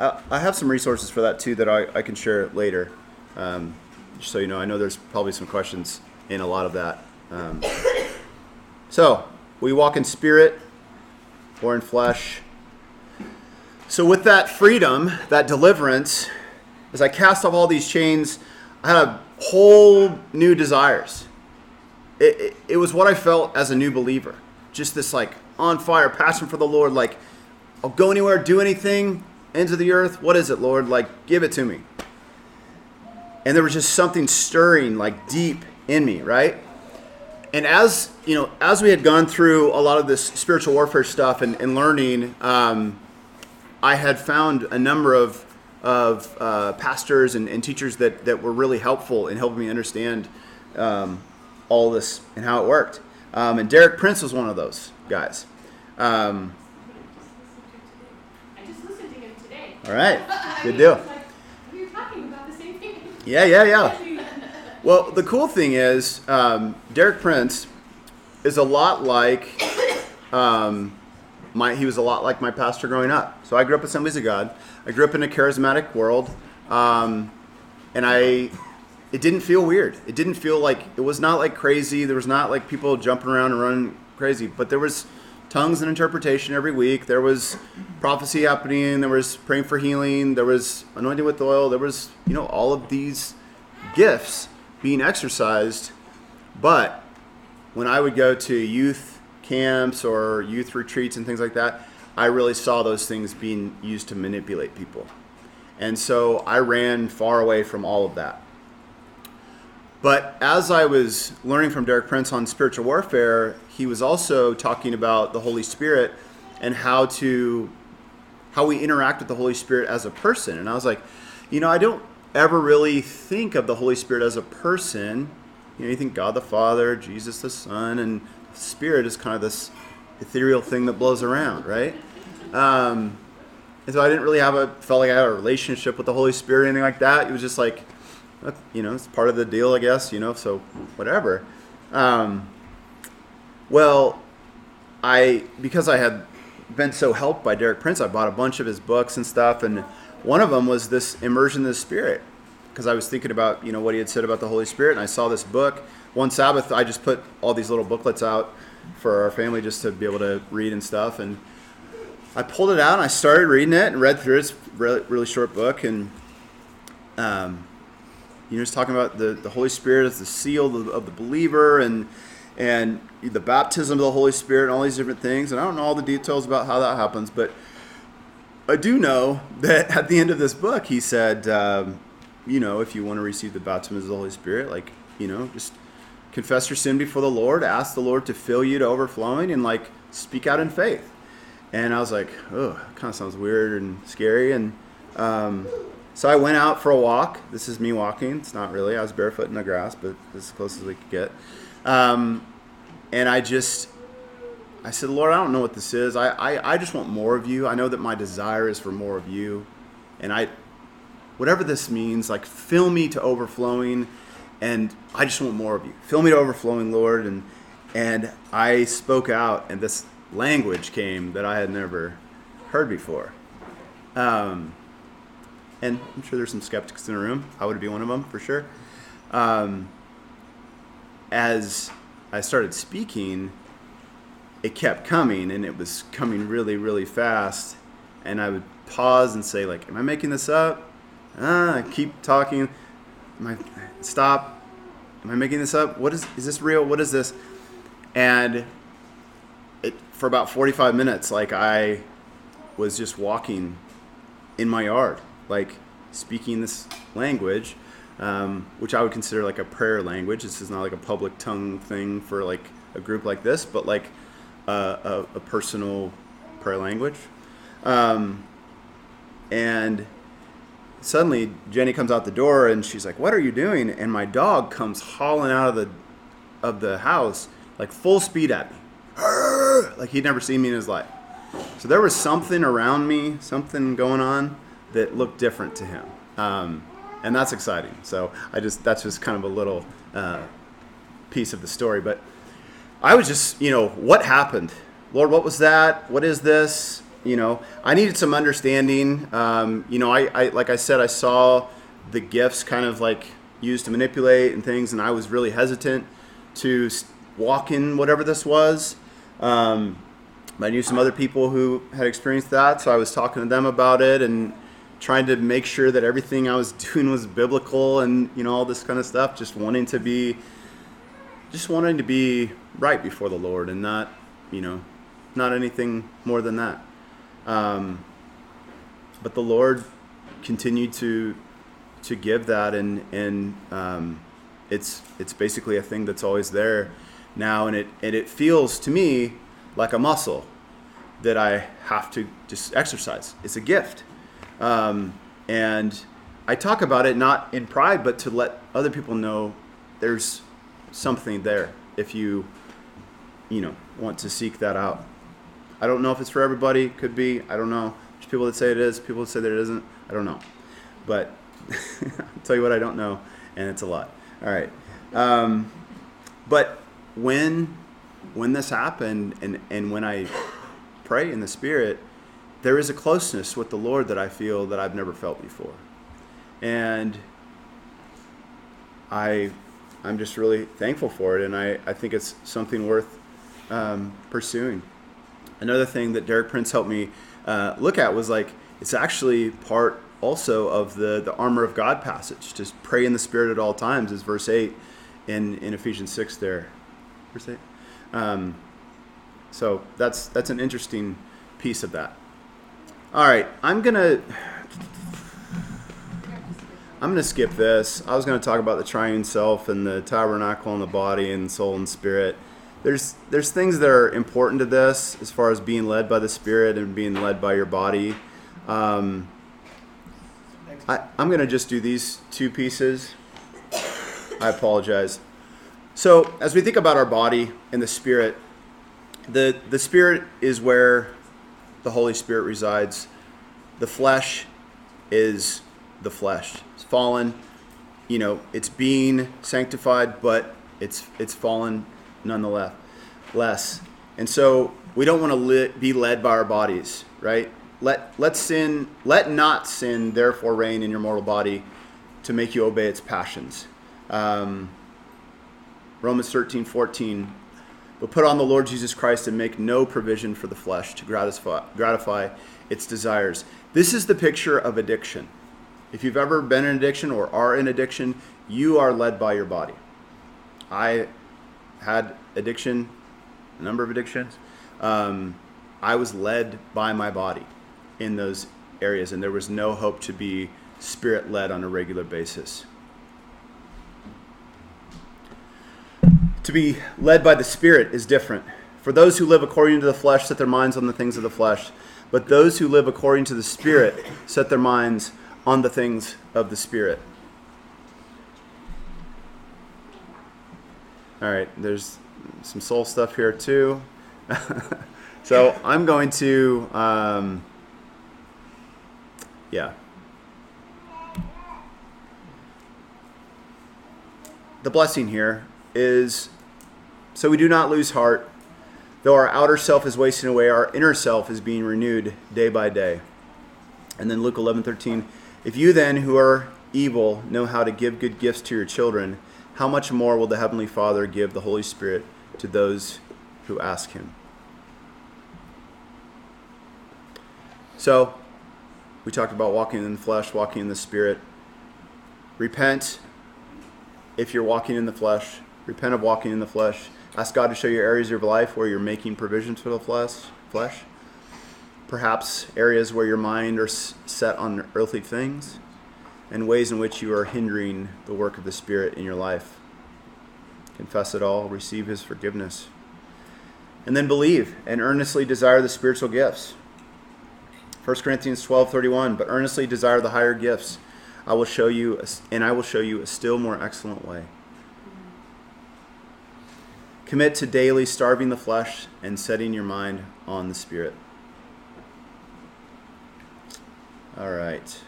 A: I, I have some resources for that too that I, I can share later. Um, so you know, I know there's probably some questions in a lot of that. Um, so, we walk in spirit or in flesh. So, with that freedom, that deliverance, as I cast off all these chains, I had a whole new desires. It, it, it was what I felt as a new believer. Just this like on fire passion for the Lord. Like, I'll go anywhere, do anything, into the earth. What is it, Lord? Like, give it to me. And there was just something stirring, like deep in me, right? And as you know, as we had gone through a lot of this spiritual warfare stuff and, and learning, um, I had found a number of of uh, pastors and, and, teachers that, that were really helpful in helping me understand um, all this and how it worked. Um, and Derek Prince was one of those guys. Um,
B: I just listened to him today.
A: all right, good deal.
B: like, we were talking about the same thing.
A: Yeah, yeah, yeah. Well, the cool thing is, um, Derek Prince is a lot like um, my. He was a lot like my pastor growing up. So I grew up with Assemblies of God. I grew up in a charismatic world, um, and I. It didn't feel weird. It didn't feel like it was not like crazy. There was not like people jumping around and running crazy. But there was tongues and interpretation every week. There was prophecy happening. There was praying for healing. There was anointing with oil. There was you know all of these gifts being exercised. But when I would go to youth camps or youth retreats and things like that, I really saw those things being used to manipulate people. And so I ran far away from all of that. But as I was learning from Derek Prince on spiritual warfare, he was also talking about the Holy Spirit and how to how we interact with the Holy Spirit as a person. And I was like, you know, I don't ever really think of the Holy Spirit as a person. You know, you think God the Father, Jesus the Son, and Spirit is kind of this ethereal thing that blows around, right? Um, and so I didn't really have a felt like I had a relationship with the Holy Spirit or anything like that. It was just like, you know, it's part of the deal, I guess. You know, so whatever. Um, well, I because I had been so helped by Derek Prince, I bought a bunch of his books and stuff, and one of them was this immersion in the Spirit because I was thinking about you know what he had said about the Holy Spirit, and I saw this book. One Sabbath, I just put all these little booklets out for our family just to be able to read and stuff, and I pulled it out and I started reading it and read through it. It's really, really short book, and um, you know, it's talking about the, the Holy Spirit as the seal of the, of the believer and and the baptism of the Holy Spirit and all these different things. And I don't know all the details about how that happens, but I do know that at the end of this book, he said, um, you know, if you want to receive the baptism of the Holy Spirit, like, you know, just confess your sin before the Lord, ask the Lord to fill you to overflowing, and like speak out in faith. And I was like, oh, kind of sounds weird and scary. And um, so I went out for a walk. This is me walking. It's not really. I was barefoot in the grass, but as close as we could get. Um, and I just, I said, Lord, I don't know what this is. I, I, I just want more of you. I know that my desire is for more of you. And I, whatever this means, like fill me to overflowing. And I just want more of you. Fill me to overflowing, Lord. And, and I spoke out, and this language came that I had never heard before. Um, and I'm sure there's some skeptics in the room. I would be one of them for sure. Um, as I started speaking, it kept coming and it was coming really, really fast. And I would pause and say, like, am I making this up? Ah, keep talking. Am I stop? Am I making this up? What is is this real? What is this? And it for about 45 minutes, like I was just walking in my yard, like speaking this language um, which I would consider like a prayer language. This is not like a public tongue thing for like a group like this, but like a, a, a personal prayer language. Um, and suddenly Jenny comes out the door and she's like, "What are you doing?" And my dog comes hauling out of the of the house like full speed at me, like he'd never seen me in his life. So there was something around me, something going on that looked different to him, um, and that's exciting. So I just that's just kind of a little uh, piece of the story, but I was just you know what happened, Lord, what was that? What is this? You know, I needed some understanding. Um, you know, I, I like I said, I saw the gifts kind of like used to manipulate and things, and I was really hesitant to walk in whatever this was. Um, I knew some other people who had experienced that, so I was talking to them about it and trying to make sure that everything I was doing was biblical and you know all this kind of stuff. Just wanting to be, just wanting to be right before the Lord and not, you know, not anything more than that. Um, but the Lord continued to to give that, and and um, it's it's basically a thing that's always there now, and it and it feels to me like a muscle that I have to just exercise. It's a gift, um, and I talk about it not in pride, but to let other people know there's something there if you you know want to seek that out. I don't know if it's for everybody. Could be. I don't know. There's people that say it is. People that say that it isn't. I don't know. But I'll tell you what I don't know, and it's a lot. All right. Um, but when when this happened, and and when I pray in the Spirit, there is a closeness with the Lord that I feel that I've never felt before, and I I'm just really thankful for it, and I I think it's something worth um, pursuing another thing that Derek Prince helped me uh, look at was like it's actually part also of the the armor of God passage. Just pray in the Spirit at all times is verse eight in in Ephesians six there, verse eight. Um, so that's that's an interesting piece of that. All right, I'm gonna I'm gonna skip this. I was gonna talk about the triune self and the tabernacle and the body and soul and spirit there's there's things that are important to this as far as being led by the spirit and being led by your body. Um, I, I'm gonna just do these two pieces. I apologize. So as we think about our body and the spirit, the the spirit is where the Holy Spirit resides. The flesh is the flesh. It's fallen. You know, it's being sanctified, but it's it's fallen nonetheless less. And so we don't want to li- be led by our bodies right? Let let sin let not sin therefore reign in your mortal body to make you obey its passions. Um, romans 13 14 but put on the lord jesus christ and make no provision for the flesh to gratify, gratify its desires. This is the picture of addiction. If you've ever been in addiction or are in addiction you are led by your body. I had addiction, a number of addictions. Um, I was led by my body in those areas, and there was no hope to be spirit led on a regular basis. To be led by the Spirit is different. For those who live according to the flesh set their minds on the things of the flesh, but those who live according to the Spirit set their minds on the things of the Spirit. All right, there's some soul stuff here too. so I'm going to, um, yeah. The blessing here is so we do not lose heart. Though our outer self is wasting away, our inner self is being renewed day by day. And then Luke 11:13, if you then who are evil know how to give good gifts to your children, how much more will the Heavenly Father give the Holy Spirit to those who ask Him? So, we talked about walking in the flesh, walking in the Spirit. Repent if you're walking in the flesh. Repent of walking in the flesh. Ask God to show you areas of your life where you're making provisions for the flesh. Flesh. Perhaps areas where your mind are set on earthly things and ways in which you are hindering the work of the Spirit in your life. Confess it all, receive His forgiveness. And then believe and earnestly desire the spiritual gifts. 1 Corinthians 12:31, but earnestly desire the higher gifts. I will show you and I will show you a still more excellent way. Commit to daily starving the flesh and setting your mind on the spirit. All right.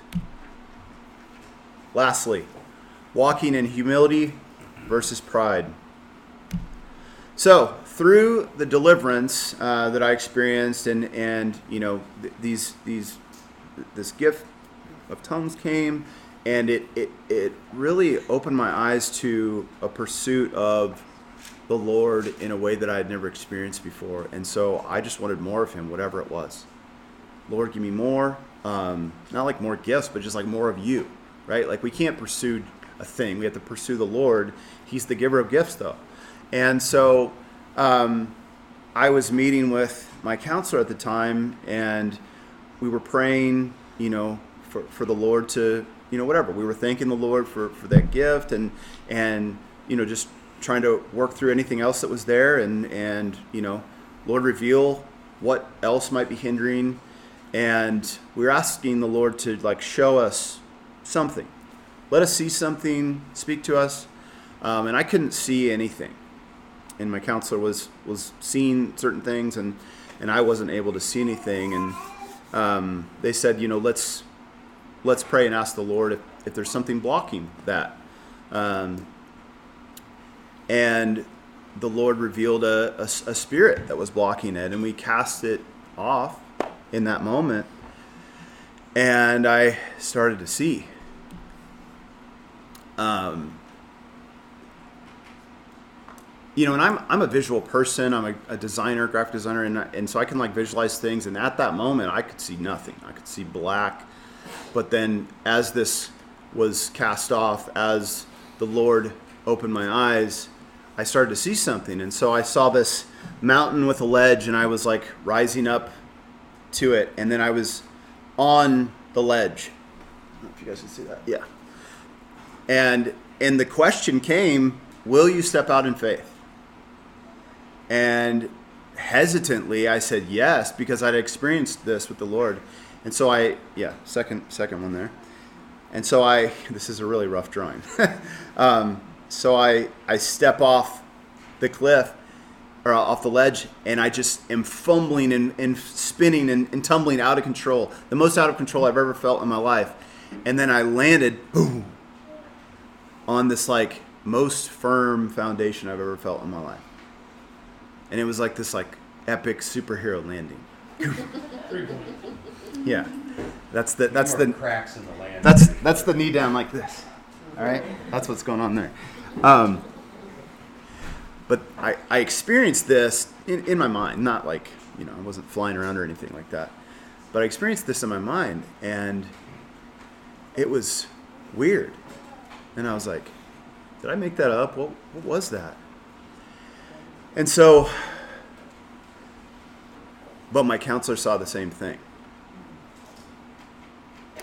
A: Lastly, walking in humility versus pride. So, through the deliverance uh, that I experienced, and and you know th- these these this gift of tongues came, and it it it really opened my eyes to a pursuit of the Lord in a way that I had never experienced before, and so I just wanted more of Him, whatever it was. Lord, give me more. Um, not like more gifts, but just like more of you, right? Like we can't pursue a thing. We have to pursue the Lord. He's the giver of gifts, though. And so um, I was meeting with my counselor at the time, and we were praying, you know, for, for the Lord to, you know, whatever. We were thanking the Lord for, for that gift and, and, you know, just trying to work through anything else that was there and, and, you know, Lord, reveal what else might be hindering and we were asking the Lord to like show us something. Let us see something, speak to us. Um, and I couldn't see anything. And my counselor was was seeing certain things, and and I wasn't able to see anything. And um, they said, you know, let's let's pray and ask the Lord if, if there's something blocking that. Um, and the Lord revealed a, a, a spirit that was blocking it, and we cast it off in that moment. And I started to see. Um, you know, and I'm, I'm a visual person. I'm a, a designer, graphic designer, and, and so I can like visualize things. And at that moment, I could see nothing. I could see black. But then, as this was cast off, as the Lord opened my eyes, I started to see something. And so I saw this mountain with a ledge, and I was like rising up to it, and then I was on the ledge. I don't know if you guys can see that. Yeah. And and the question came, will you step out in faith? And hesitantly I said yes because I'd experienced this with the Lord. And so I yeah, second second one there. And so I this is a really rough drawing. um, so I I step off the cliff or off the ledge, and I just am fumbling and, and spinning and, and, tumbling out of control. The most out of control I've ever felt in my life. And then I landed, boom, on this like most firm foundation I've ever felt in my life. And it was like this like epic superhero landing. yeah, that's the that's the
C: cracks in the land.
A: That's that's the knee down like this. All right, that's what's going on there. Um, but I, I experienced this in, in my mind, not like, you know, I wasn't flying around or anything like that. But I experienced this in my mind, and it was weird. And I was like, did I make that up? What, what was that? And so, but my counselor saw the same thing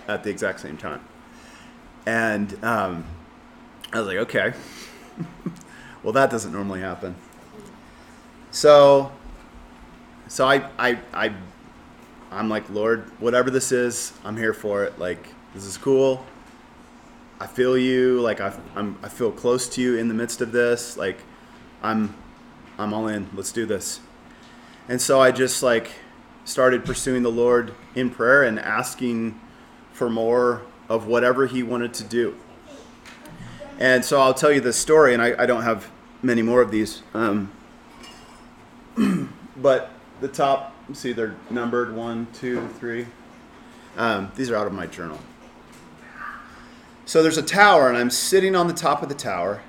A: at the exact same time. And um, I was like, okay. well, that doesn't normally happen. So, so I, I, I, I'm like, Lord, whatever this is, I'm here for it. Like, this is cool. I feel you. Like, I, I'm, I feel close to you in the midst of this. Like, I'm, I'm all in. Let's do this. And so I just like started pursuing the Lord in prayer and asking for more of whatever He wanted to do. And so I'll tell you this story, and I, I don't have many more of these. Um, but the top, see, they're numbered one, two, three. Um, these are out of my journal. So there's a tower, and I'm sitting on the top of the tower,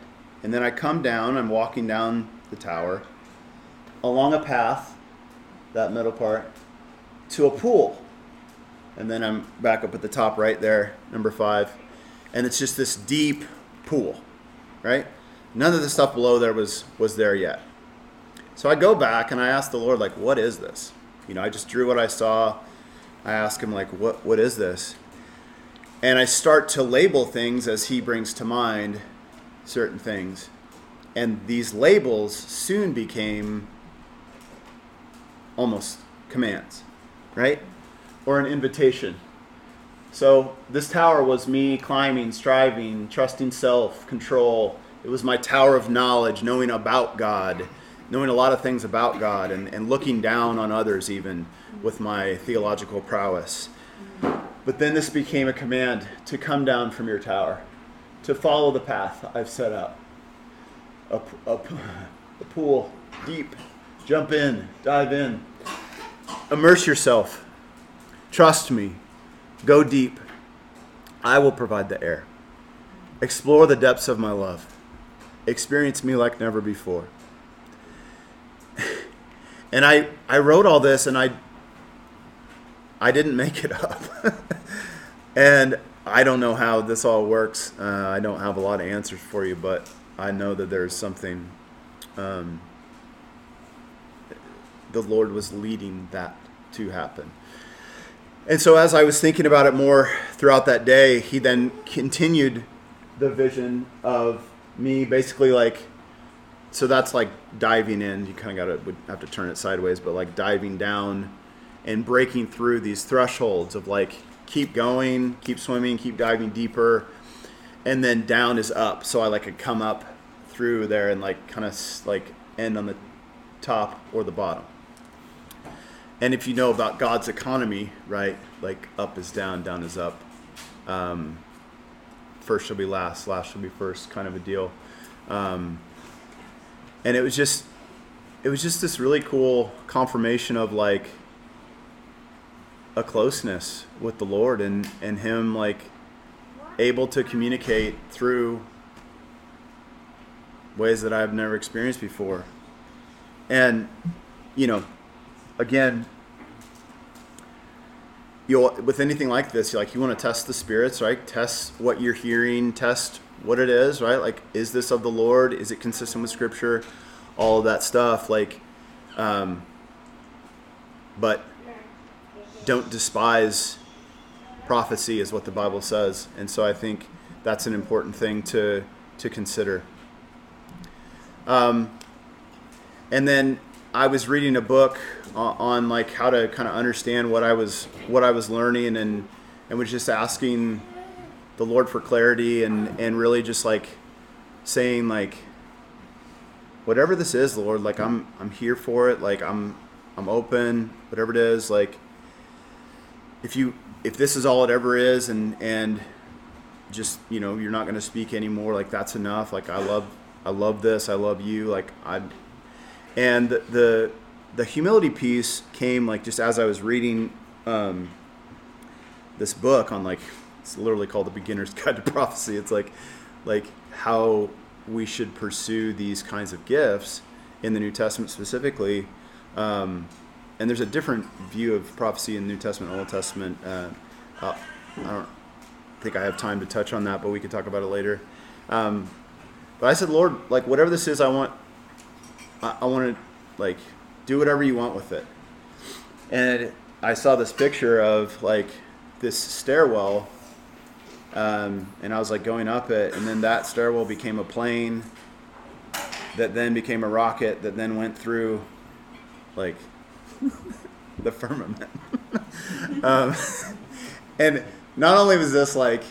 A: and then I come down, I'm walking down the tower along a path, that middle part, to a pool. And then I'm back up at the top right there, number five. And it's just this deep pool, right? None of the stuff below there was was there yet. So I go back and I ask the Lord, like, what is this? You know, I just drew what I saw. I ask him, like, what what is this? And I start to label things as he brings to mind certain things. And these labels soon became almost commands, right? or an invitation. So this tower was me climbing, striving, trusting self, control. It was my tower of knowledge, knowing about God, knowing a lot of things about God, and, and looking down on others even with my theological prowess. But then this became a command to come down from your tower, to follow the path I've set up. A, a, pool, deep, jump in, dive in, immerse yourself, trust me, go deep. I will provide the air. Explore the depths of my love. Experience me like never before. and I, I wrote all this and I I didn't make it up. and I don't know how this all works. Uh, I don't have a lot of answers for you, but I know that there's something. Um, the Lord was leading that to happen. And so, as I was thinking about it more throughout that day, he then continued the vision of me basically like so that's like diving in you kind of got to would have to turn it sideways but like diving down and breaking through these thresholds of like keep going, keep swimming, keep diving deeper, and then down is up. So I like could come up through there and like kind of like end on the top or the bottom. And if you know about God's economy, right, like up is down, down is up. Um, first shall be last, last shall be first, kind of a deal. Um, and it was just, it was just this really cool confirmation of like a closeness with the Lord and and him like able to communicate through ways that I've never experienced before. And you know, again, you with anything like this, like you want to test the spirits, right? Test what you're hearing, test what it is, right? Like, is this of the Lord? Is it consistent with Scripture? All that stuff, like, um, but don't despise prophecy is what the Bible says. And so I think that's an important thing to, to consider. Um, and then I was reading a book on, on like how to kind of understand what I was what I was learning and and was just asking the Lord for clarity and and really just like saying like whatever this is, Lord, like I'm I'm here for it. Like I'm I'm open, whatever it is, like if you if this is all it ever is and and just you know you're not going to speak anymore like that's enough. Like i love i love this. I love you. Like i and the the, humility piece came like just as i was reading um, this book on like it's literally called the beginner's guide to prophecy. It's like like how we should pursue these kinds of gifts in the new testament specifically um, and there's a different view of prophecy in New Testament, Old Testament. Uh, uh, I don't think I have time to touch on that, but we could talk about it later. Um, but I said, Lord, like whatever this is, I want, I, I want to like do whatever you want with it. And I saw this picture of like this stairwell, um, and I was like going up it, and then that stairwell became a plane, that then became a rocket, that then went through, like the firmament. um, and not only was this like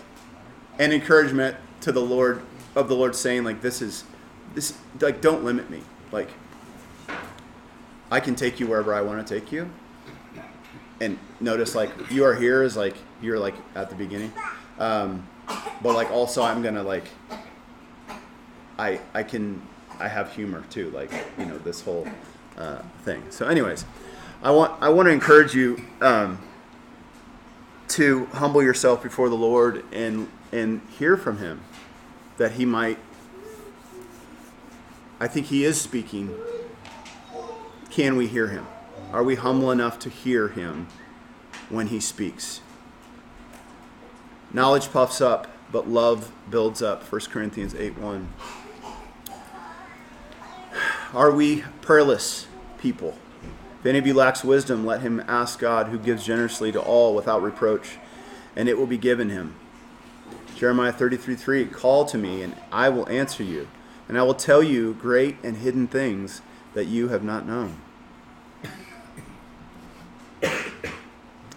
A: an encouragement to the Lord of the Lord saying like this is this like don't limit me like I can take you wherever I want to take you. And notice like you are here is like you're like at the beginning, um, but like also I'm gonna like I I can I have humor too like you know this whole uh, thing. So anyways. I want I want to encourage you um, to humble yourself before the Lord and and hear from Him, that He might. I think He is speaking. Can we hear Him? Are we humble enough to hear Him when He speaks? Knowledge puffs up, but love builds up. 1 Corinthians 8 1. Are we prayerless people? If any of you lacks wisdom, let him ask God, who gives generously to all without reproach, and it will be given him. Jeremiah 33 3 Call to me, and I will answer you, and I will tell you great and hidden things that you have not known.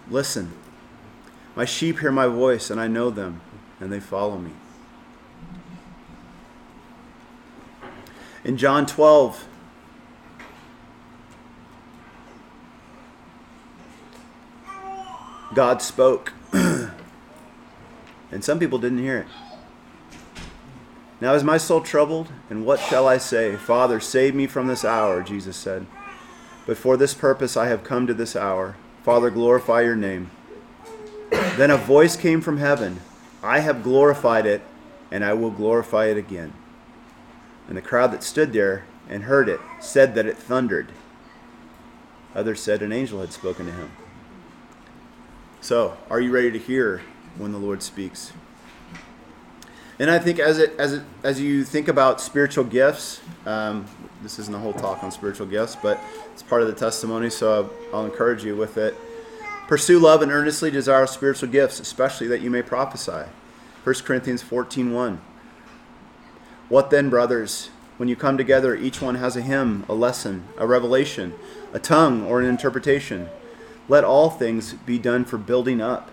A: Listen. My sheep hear my voice, and I know them, and they follow me. In John 12, God spoke, and some people didn't hear it. Now is my soul troubled, and what shall I say? Father, save me from this hour, Jesus said. But for this purpose I have come to this hour. Father, glorify your name. Then a voice came from heaven I have glorified it, and I will glorify it again. And the crowd that stood there and heard it said that it thundered. Others said an angel had spoken to him. So, are you ready to hear when the Lord speaks? And I think as it as it as you think about spiritual gifts, um, this isn't a whole talk on spiritual gifts, but it's part of the testimony. So I'll encourage you with it. Pursue love and earnestly desire spiritual gifts, especially that you may prophesy. 1 Corinthians 14:1. What then, brothers? When you come together, each one has a hymn, a lesson, a revelation, a tongue, or an interpretation. Let all things be done for building up.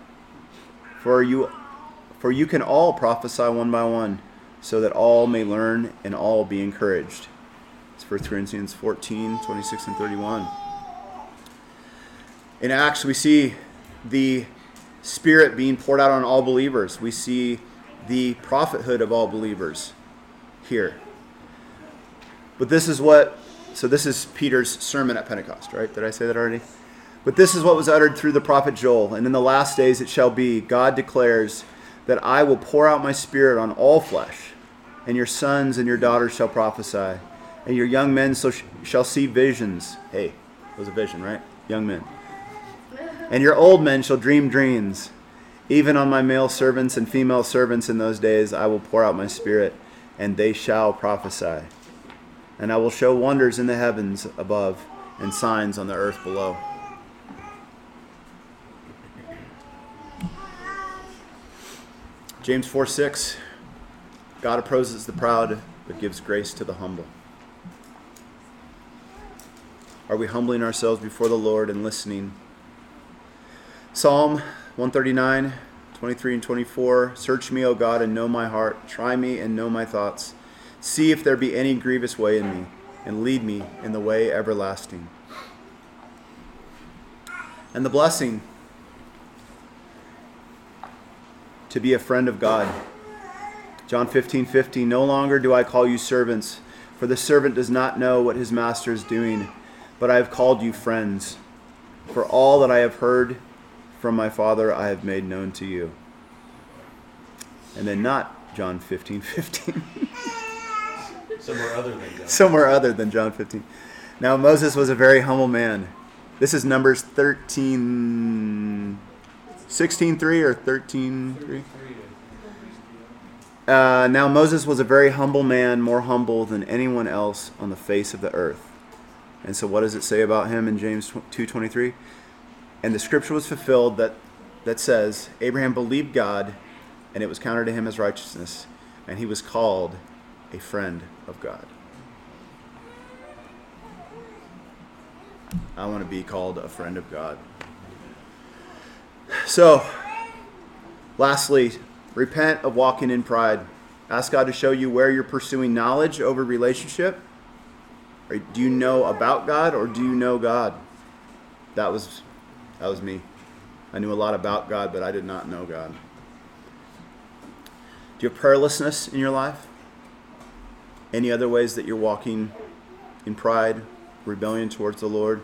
A: For you for you can all prophesy one by one, so that all may learn and all be encouraged. It's 1 Corinthians 14, 26 and 31. In Acts, we see the Spirit being poured out on all believers. We see the prophethood of all believers here. But this is what, so this is Peter's sermon at Pentecost, right? Did I say that already? But this is what was uttered through the prophet Joel. And in the last days it shall be, God declares, that I will pour out my spirit on all flesh, and your sons and your daughters shall prophesy, and your young men so sh- shall see visions. Hey, it was a vision, right? Young men. And your old men shall dream dreams. Even on my male servants and female servants in those days I will pour out my spirit, and they shall prophesy. And I will show wonders in the heavens above and signs on the earth below. James 4 6 God opposes the proud, but gives grace to the humble. Are we humbling ourselves before the Lord and listening? Psalm 139, 23 and 24 Search me, O God, and know my heart. Try me and know my thoughts. See if there be any grievous way in me, and lead me in the way everlasting. And the blessing to be a friend of God. John 15, 15, No longer do I call you servants, for the servant does not know what his master is doing, but I have called you friends. For all that I have heard from my Father, I have made known to you. And then not John 15, 15.
C: Somewhere other than that.
A: Somewhere other than John 15. Now, Moses was a very humble man. This is Numbers 13, 16, 3 or 13, 3? Uh, now Moses was a very humble man, more humble than anyone else on the face of the earth. And so, what does it say about him in James two twenty three? And the scripture was fulfilled that that says Abraham believed God, and it was counted to him as righteousness, and he was called a friend of God. I want to be called a friend of God. So, lastly, repent of walking in pride. Ask God to show you where you're pursuing knowledge over relationship. Or do you know about God or do you know God? That was that was me. I knew a lot about God, but I did not know God. Do you have prayerlessness in your life? Any other ways that you're walking in pride, rebellion towards the Lord?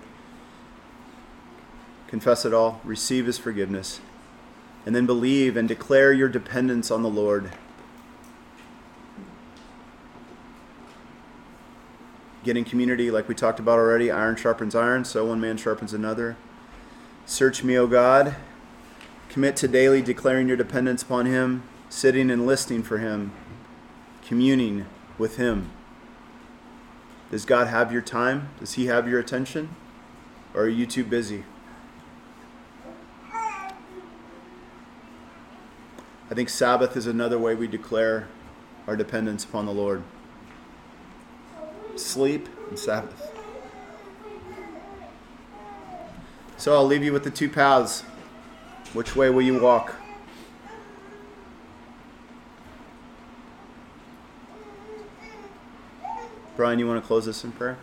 A: Confess it all, receive his forgiveness, and then believe and declare your dependence on the Lord. Get in community, like we talked about already iron sharpens iron, so one man sharpens another. Search me, O God. Commit to daily declaring your dependence upon him, sitting and listening for him, communing with him. Does God have your time? Does he have your attention? Or are you too busy? I think Sabbath is another way we declare our dependence upon the Lord. Sleep and Sabbath. So I'll leave you with the two paths Which way will you walk? Brian, you want to close this in prayer?